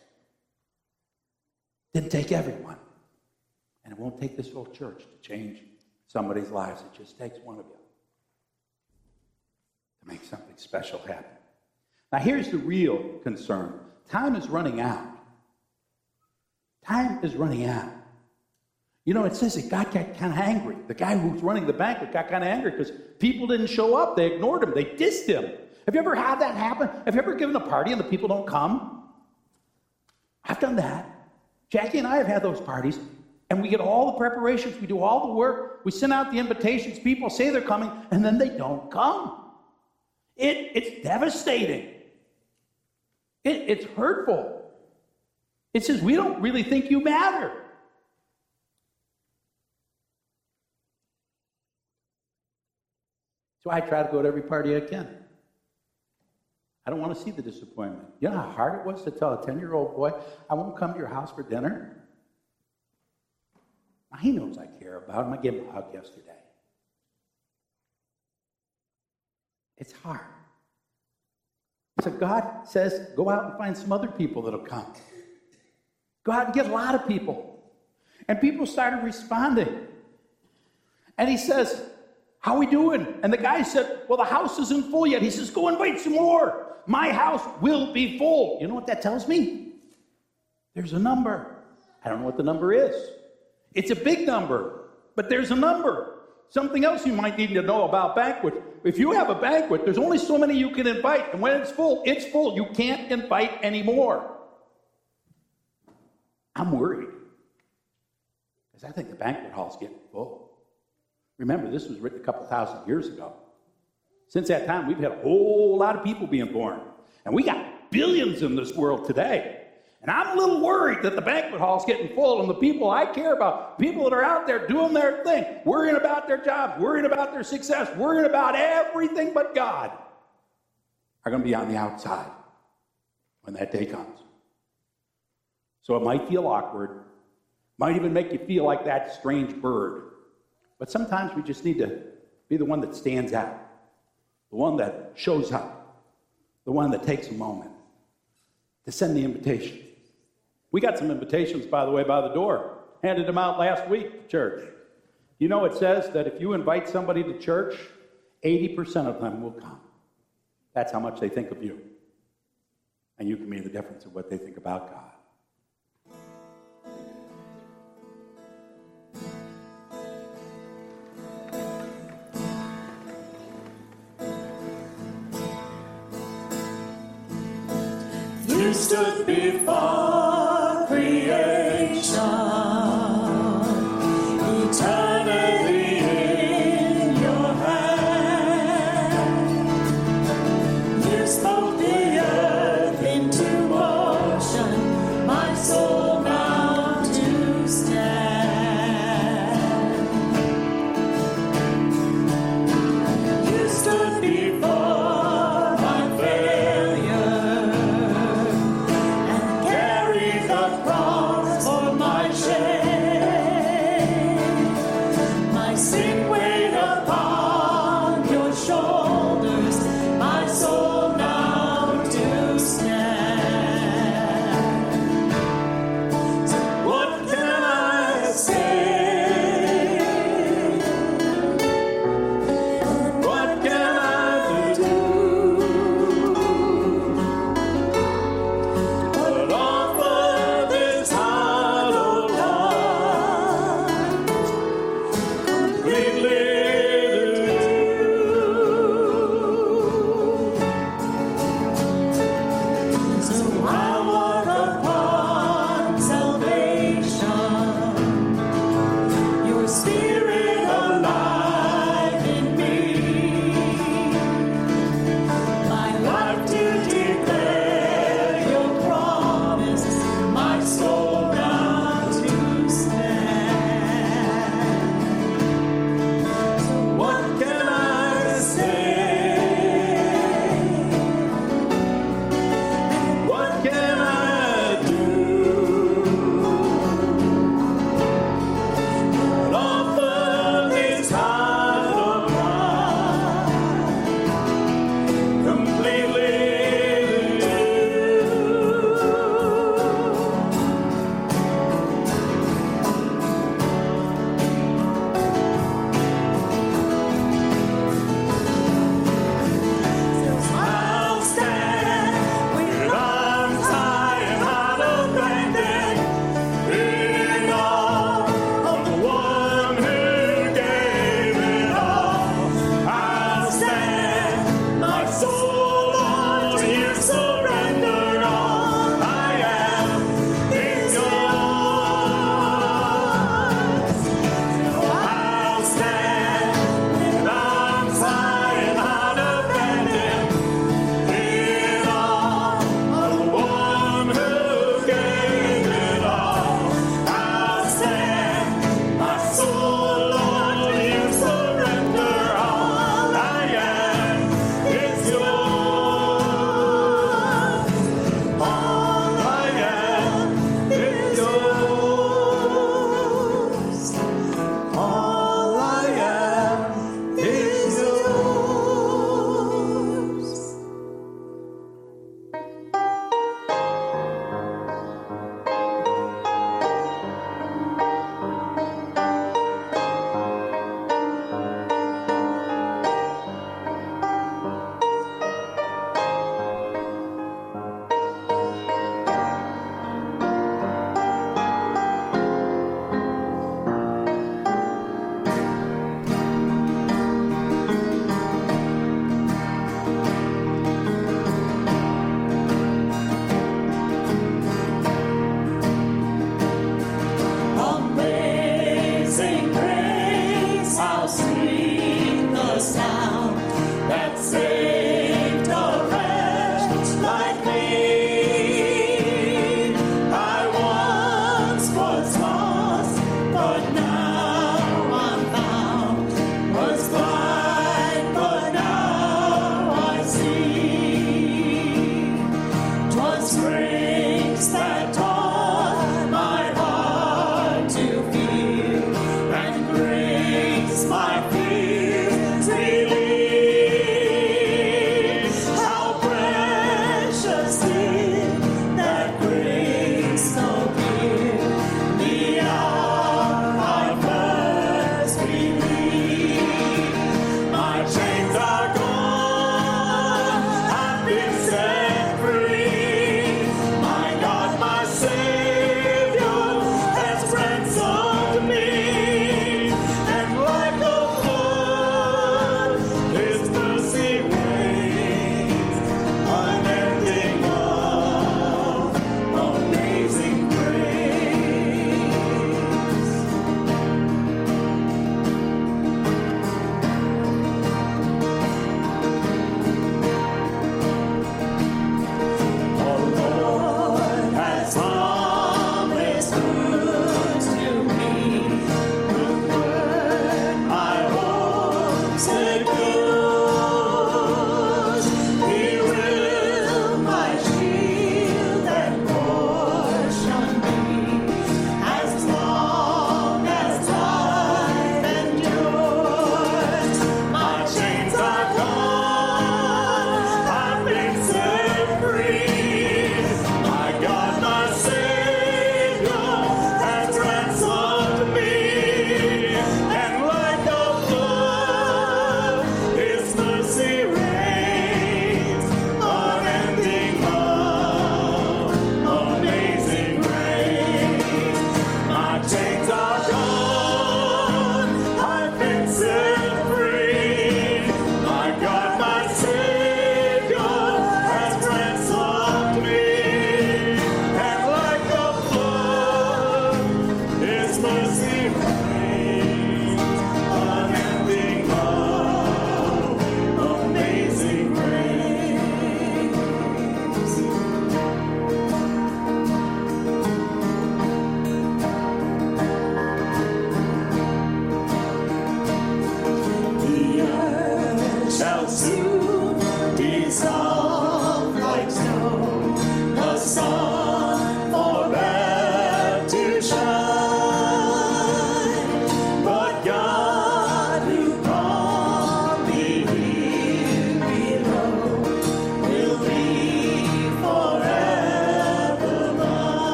Didn't take everyone. And it won't take this whole church to change somebody's lives. It just takes one of you to make something special happen. Now, here's the real concern time is running out. Time is running out. You know, it says that God got kind of angry. The guy who's running the banquet got kind of angry because people didn't show up. They ignored him. They dissed him. Have you ever had that happen? Have you ever given a party and the people don't come? I've done that. Jackie and I have had those parties, and we get all the preparations, we do all the work, we send out the invitations, people say they're coming, and then they don't come. It, it's devastating. It, it's hurtful. It says, we don't really think you matter. So I try to go to every party I can. I don't want to see the disappointment. You know how hard it was to tell a 10 year old boy, I won't come to your house for dinner? Now, he knows I care about him. I gave him a hug yesterday. It's hard. So God says, go out and find some other people that'll come. Go out and get a lot of people. And people started responding. And he says, How we doing? And the guy said, Well, the house isn't full yet. He says, Go and invite some more. My house will be full. You know what that tells me? There's a number. I don't know what the number is. It's a big number, but there's a number. Something else you might need to know about banquet. If you have a banquet, there's only so many you can invite, and when it's full, it's full. You can't invite anymore. I'm worried because I think the banquet hall's getting full. Remember, this was written a couple thousand years ago. Since that time, we've had a whole lot of people being born, and we got billions in this world today. And I'm a little worried that the banquet hall's getting full, and the people I care about, people that are out there doing their thing, worrying about their jobs, worrying about their success, worrying about everything but God, are going to be on the outside when that day comes. So it might feel awkward, might even make you feel like that strange bird. But sometimes we just need to be the one that stands out, the one that shows up, the one that takes a moment to send the invitation. We got some invitations, by the way, by the door. Handed them out last week to church. You know, it says that if you invite somebody to church, 80% of them will come. That's how much they think of you. And you can be the difference of what they think about God. You stood before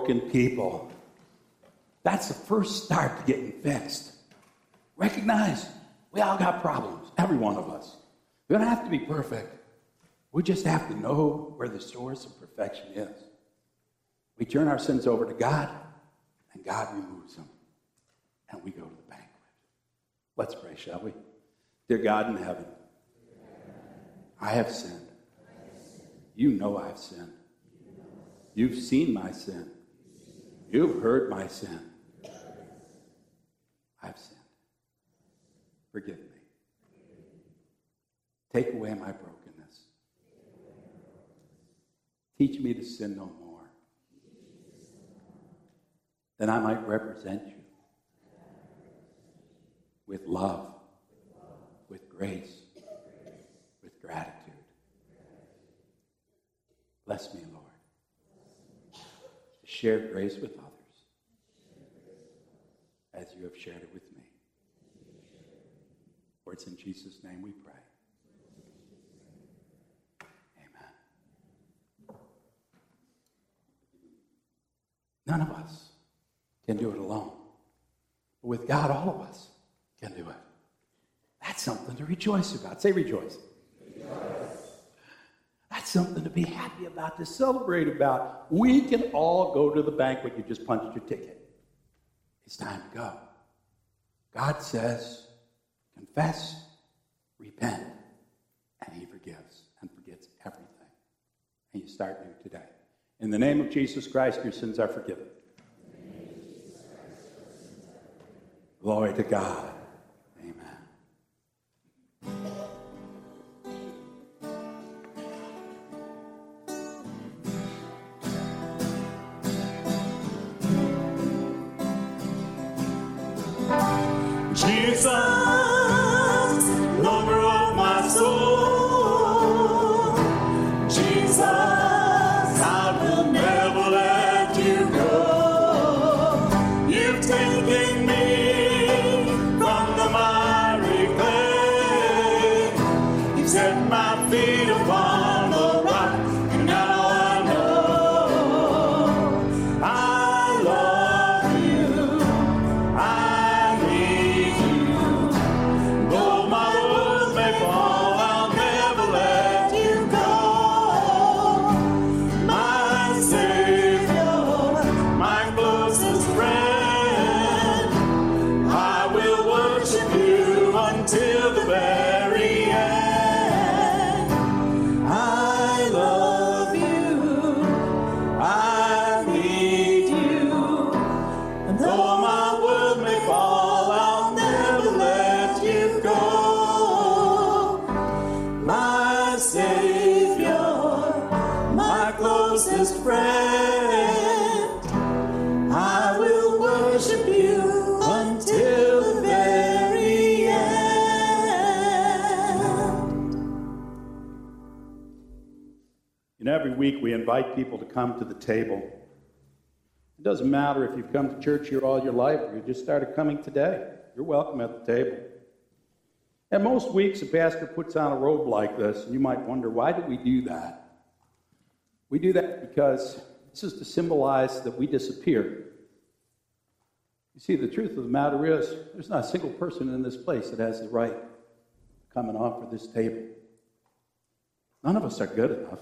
broken people. That's the first start to getting fixed. Recognize we all got problems, every one of us. We don't have to be perfect. We just have to know where the source of perfection is. We turn our sins over to God, and God removes them. And we go to the banquet. Let's pray, shall we? Dear God in heaven, I have sinned. You know I've sinned. You've seen my sin. You've heard my sin. I've sinned. Forgive me. Take away my brokenness. Teach me to sin no more. That I might represent you with love, with grace, with gratitude. Bless me, Lord. Share grace with as you have shared it with me. For it's in Jesus' name we pray. Amen. None of us can do it alone. But with God, all of us can do it. That's something to rejoice about. Say rejoice. That's something to be happy about, to celebrate about. We can all go to the banquet. You just punched your ticket. It's time to go. God says, confess, repent, and He forgives and forgets everything. And you start new today. In the name of Jesus Christ, your sins are forgiven. Glory to God. Amen. Jesus, week we invite people to come to the table. It doesn't matter if you've come to church here all your life or you just started coming today. You're welcome at the table. And most weeks, a pastor puts on a robe like this, and you might wonder, why do we do that? We do that because this is to symbolize that we disappear. You see, the truth of the matter is, there's not a single person in this place that has the right to come and offer this table. None of us are good enough.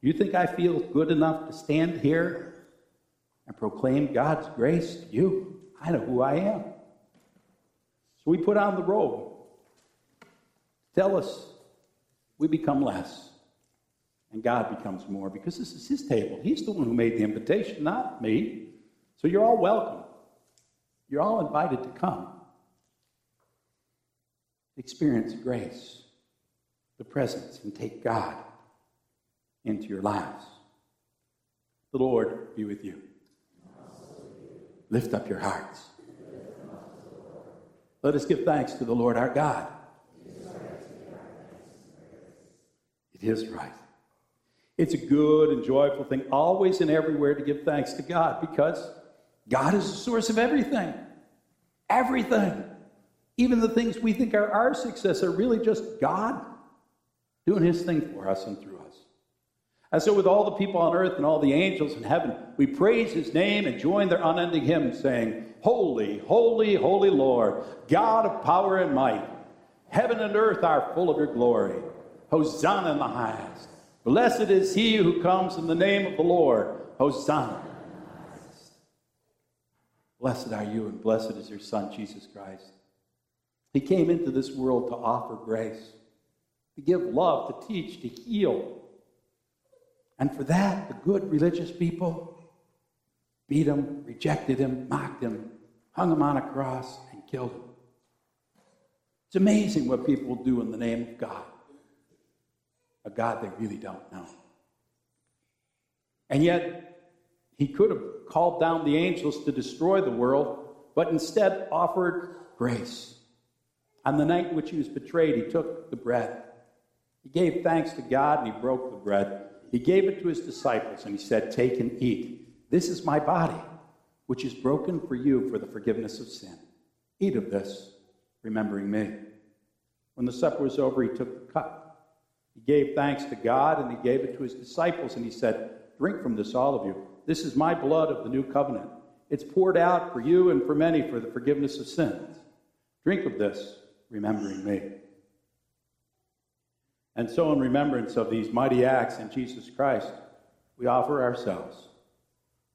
You think I feel good enough to stand here and proclaim God's grace to you? I know who I am. So we put on the robe. Tell us we become less and God becomes more because this is His table. He's the one who made the invitation, not me. So you're all welcome. You're all invited to come. Experience grace, the presence, and take God into your lives. The Lord be with you. Lift up your hearts. Let us give thanks to the Lord our God. It is right. It's a good and joyful thing, always and everywhere, to give thanks to God because God is the source of everything. Everything. Even the things we think are our success are really just God doing His thing for us and through us. And so, with all the people on earth and all the angels in heaven, we praise his name and join their unending hymn saying, Holy, holy, holy Lord, God of power and might. Heaven and earth are full of your glory. Hosanna in the highest. Blessed is he who comes in the name of the Lord. Hosanna. Blessed are you, and blessed is your Son, Jesus Christ. He came into this world to offer grace, to give love, to teach, to heal. And for that, the good religious people beat him, rejected him, mocked him, hung him on a cross, and killed him. It's amazing what people do in the name of God, a God they really don't know. And yet, he could have called down the angels to destroy the world, but instead offered grace. On the night in which he was betrayed, he took the bread. He gave thanks to God and he broke the bread. He gave it to his disciples and he said, Take and eat. This is my body, which is broken for you for the forgiveness of sin. Eat of this, remembering me. When the supper was over, he took the cup. He gave thanks to God and he gave it to his disciples and he said, Drink from this, all of you. This is my blood of the new covenant. It's poured out for you and for many for the forgiveness of sins. Drink of this, remembering me. And so, in remembrance of these mighty acts in Jesus Christ, we offer ourselves,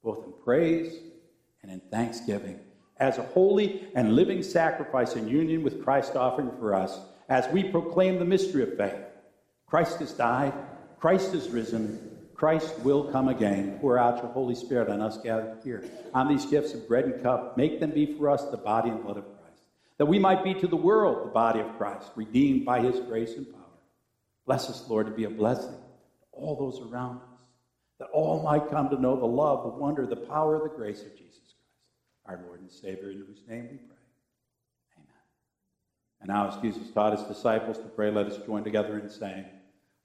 both in praise and in thanksgiving, as a holy and living sacrifice in union with Christ offering for us, as we proclaim the mystery of faith. Christ has died, Christ is risen, Christ will come again. Pour out your Holy Spirit on us gathered here. On these gifts of bread and cup, make them be for us the body and blood of Christ, that we might be to the world the body of Christ, redeemed by his grace and power. Bless us, Lord, to be a blessing to all those around us, that all might come to know the love, the wonder, the power, the grace of Jesus Christ, our Lord and Savior, in whose name we pray. Amen. And now, as Jesus taught his disciples to pray, let us join together in saying,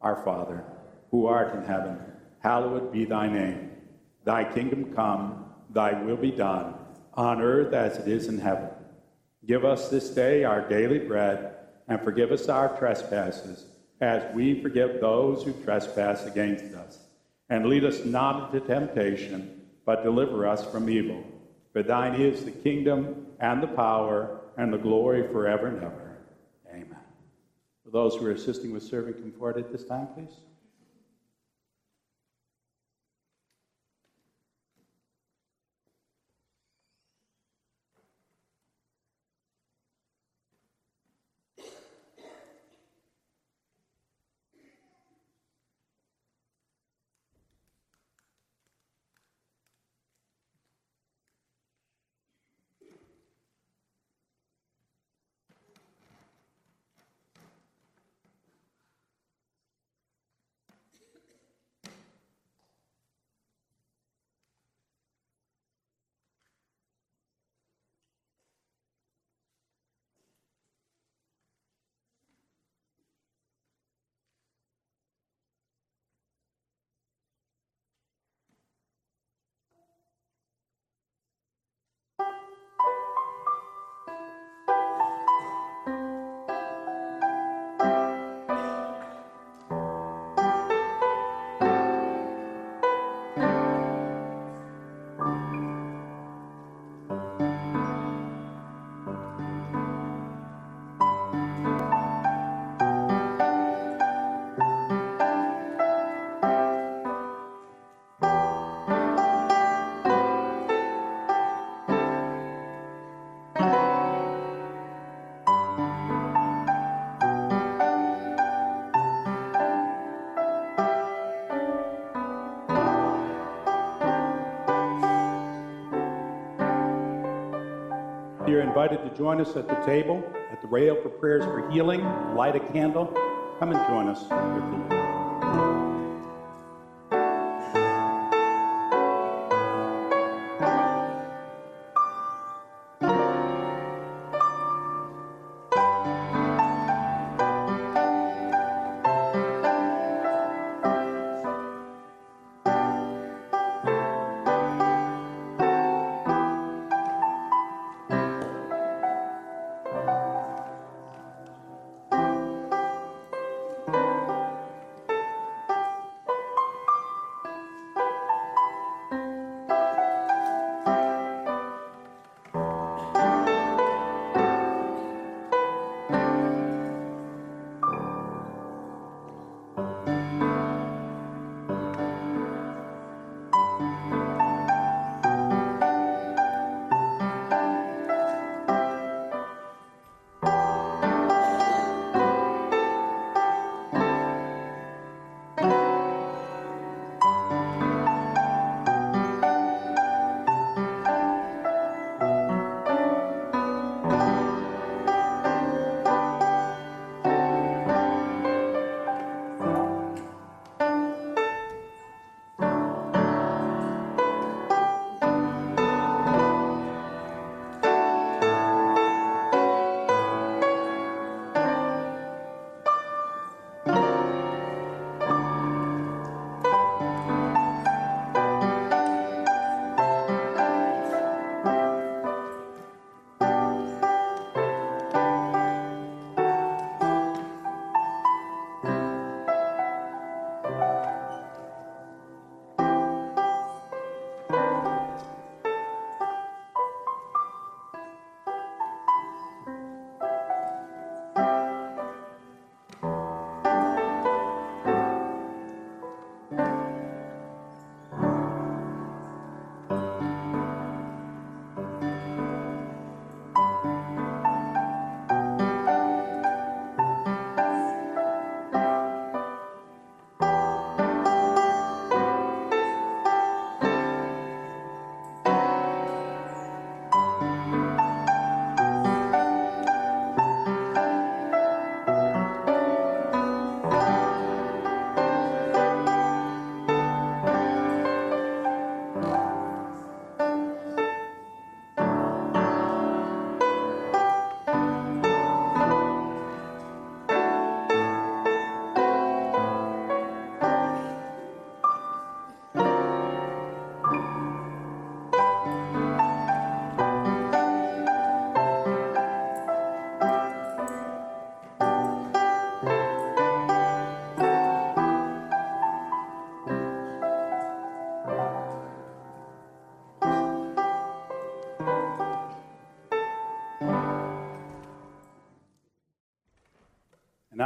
Our Father, who art in heaven, hallowed be thy name. Thy kingdom come, thy will be done, on earth as it is in heaven. Give us this day our daily bread, and forgive us our trespasses, as we forgive those who trespass against us. And lead us not into temptation, but deliver us from evil. For thine is the kingdom, and the power, and the glory forever and ever. Amen. For those who are assisting with serving, come forward at this time, please. Invited to join us at the table, at the rail for prayers for healing, light a candle. Come and join us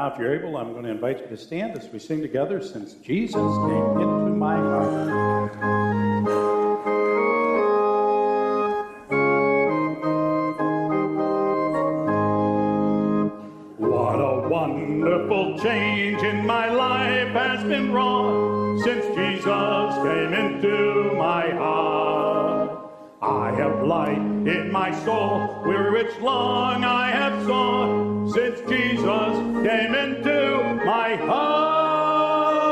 Now, if you're able, I'm going to invite you to stand as we sing together since Jesus came into my heart. What a wonderful change in my life has been wrought since Jesus came into my heart. I have light in my soul, where which long I have sought, since Jesus came into my heart.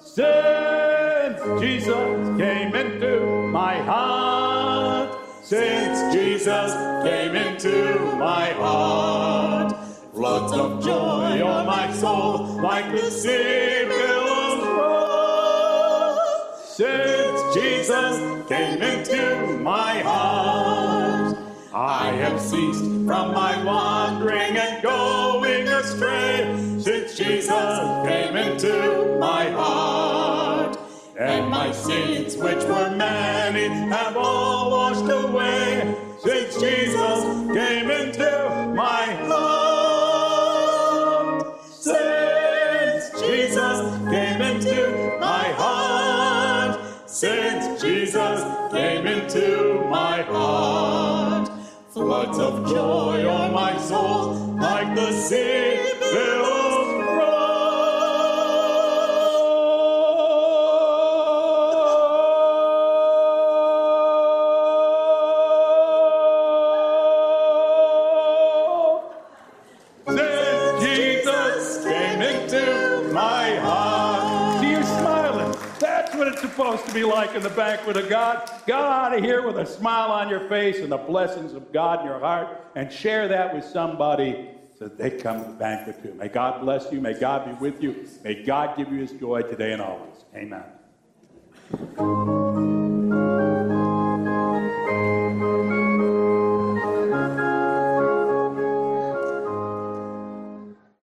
Since Jesus came into my heart. Since Jesus came into my heart. Floods of joy on my soul, like the sea billows roll. Since Jesus came into my heart, I have ceased from my wandering and like in the banquet of God. Go out of here with a smile on your face and the blessings of God in your heart and share that with somebody so that they come to the banquet too. May God bless you. May God be with you. May God give you his joy today and always. Amen.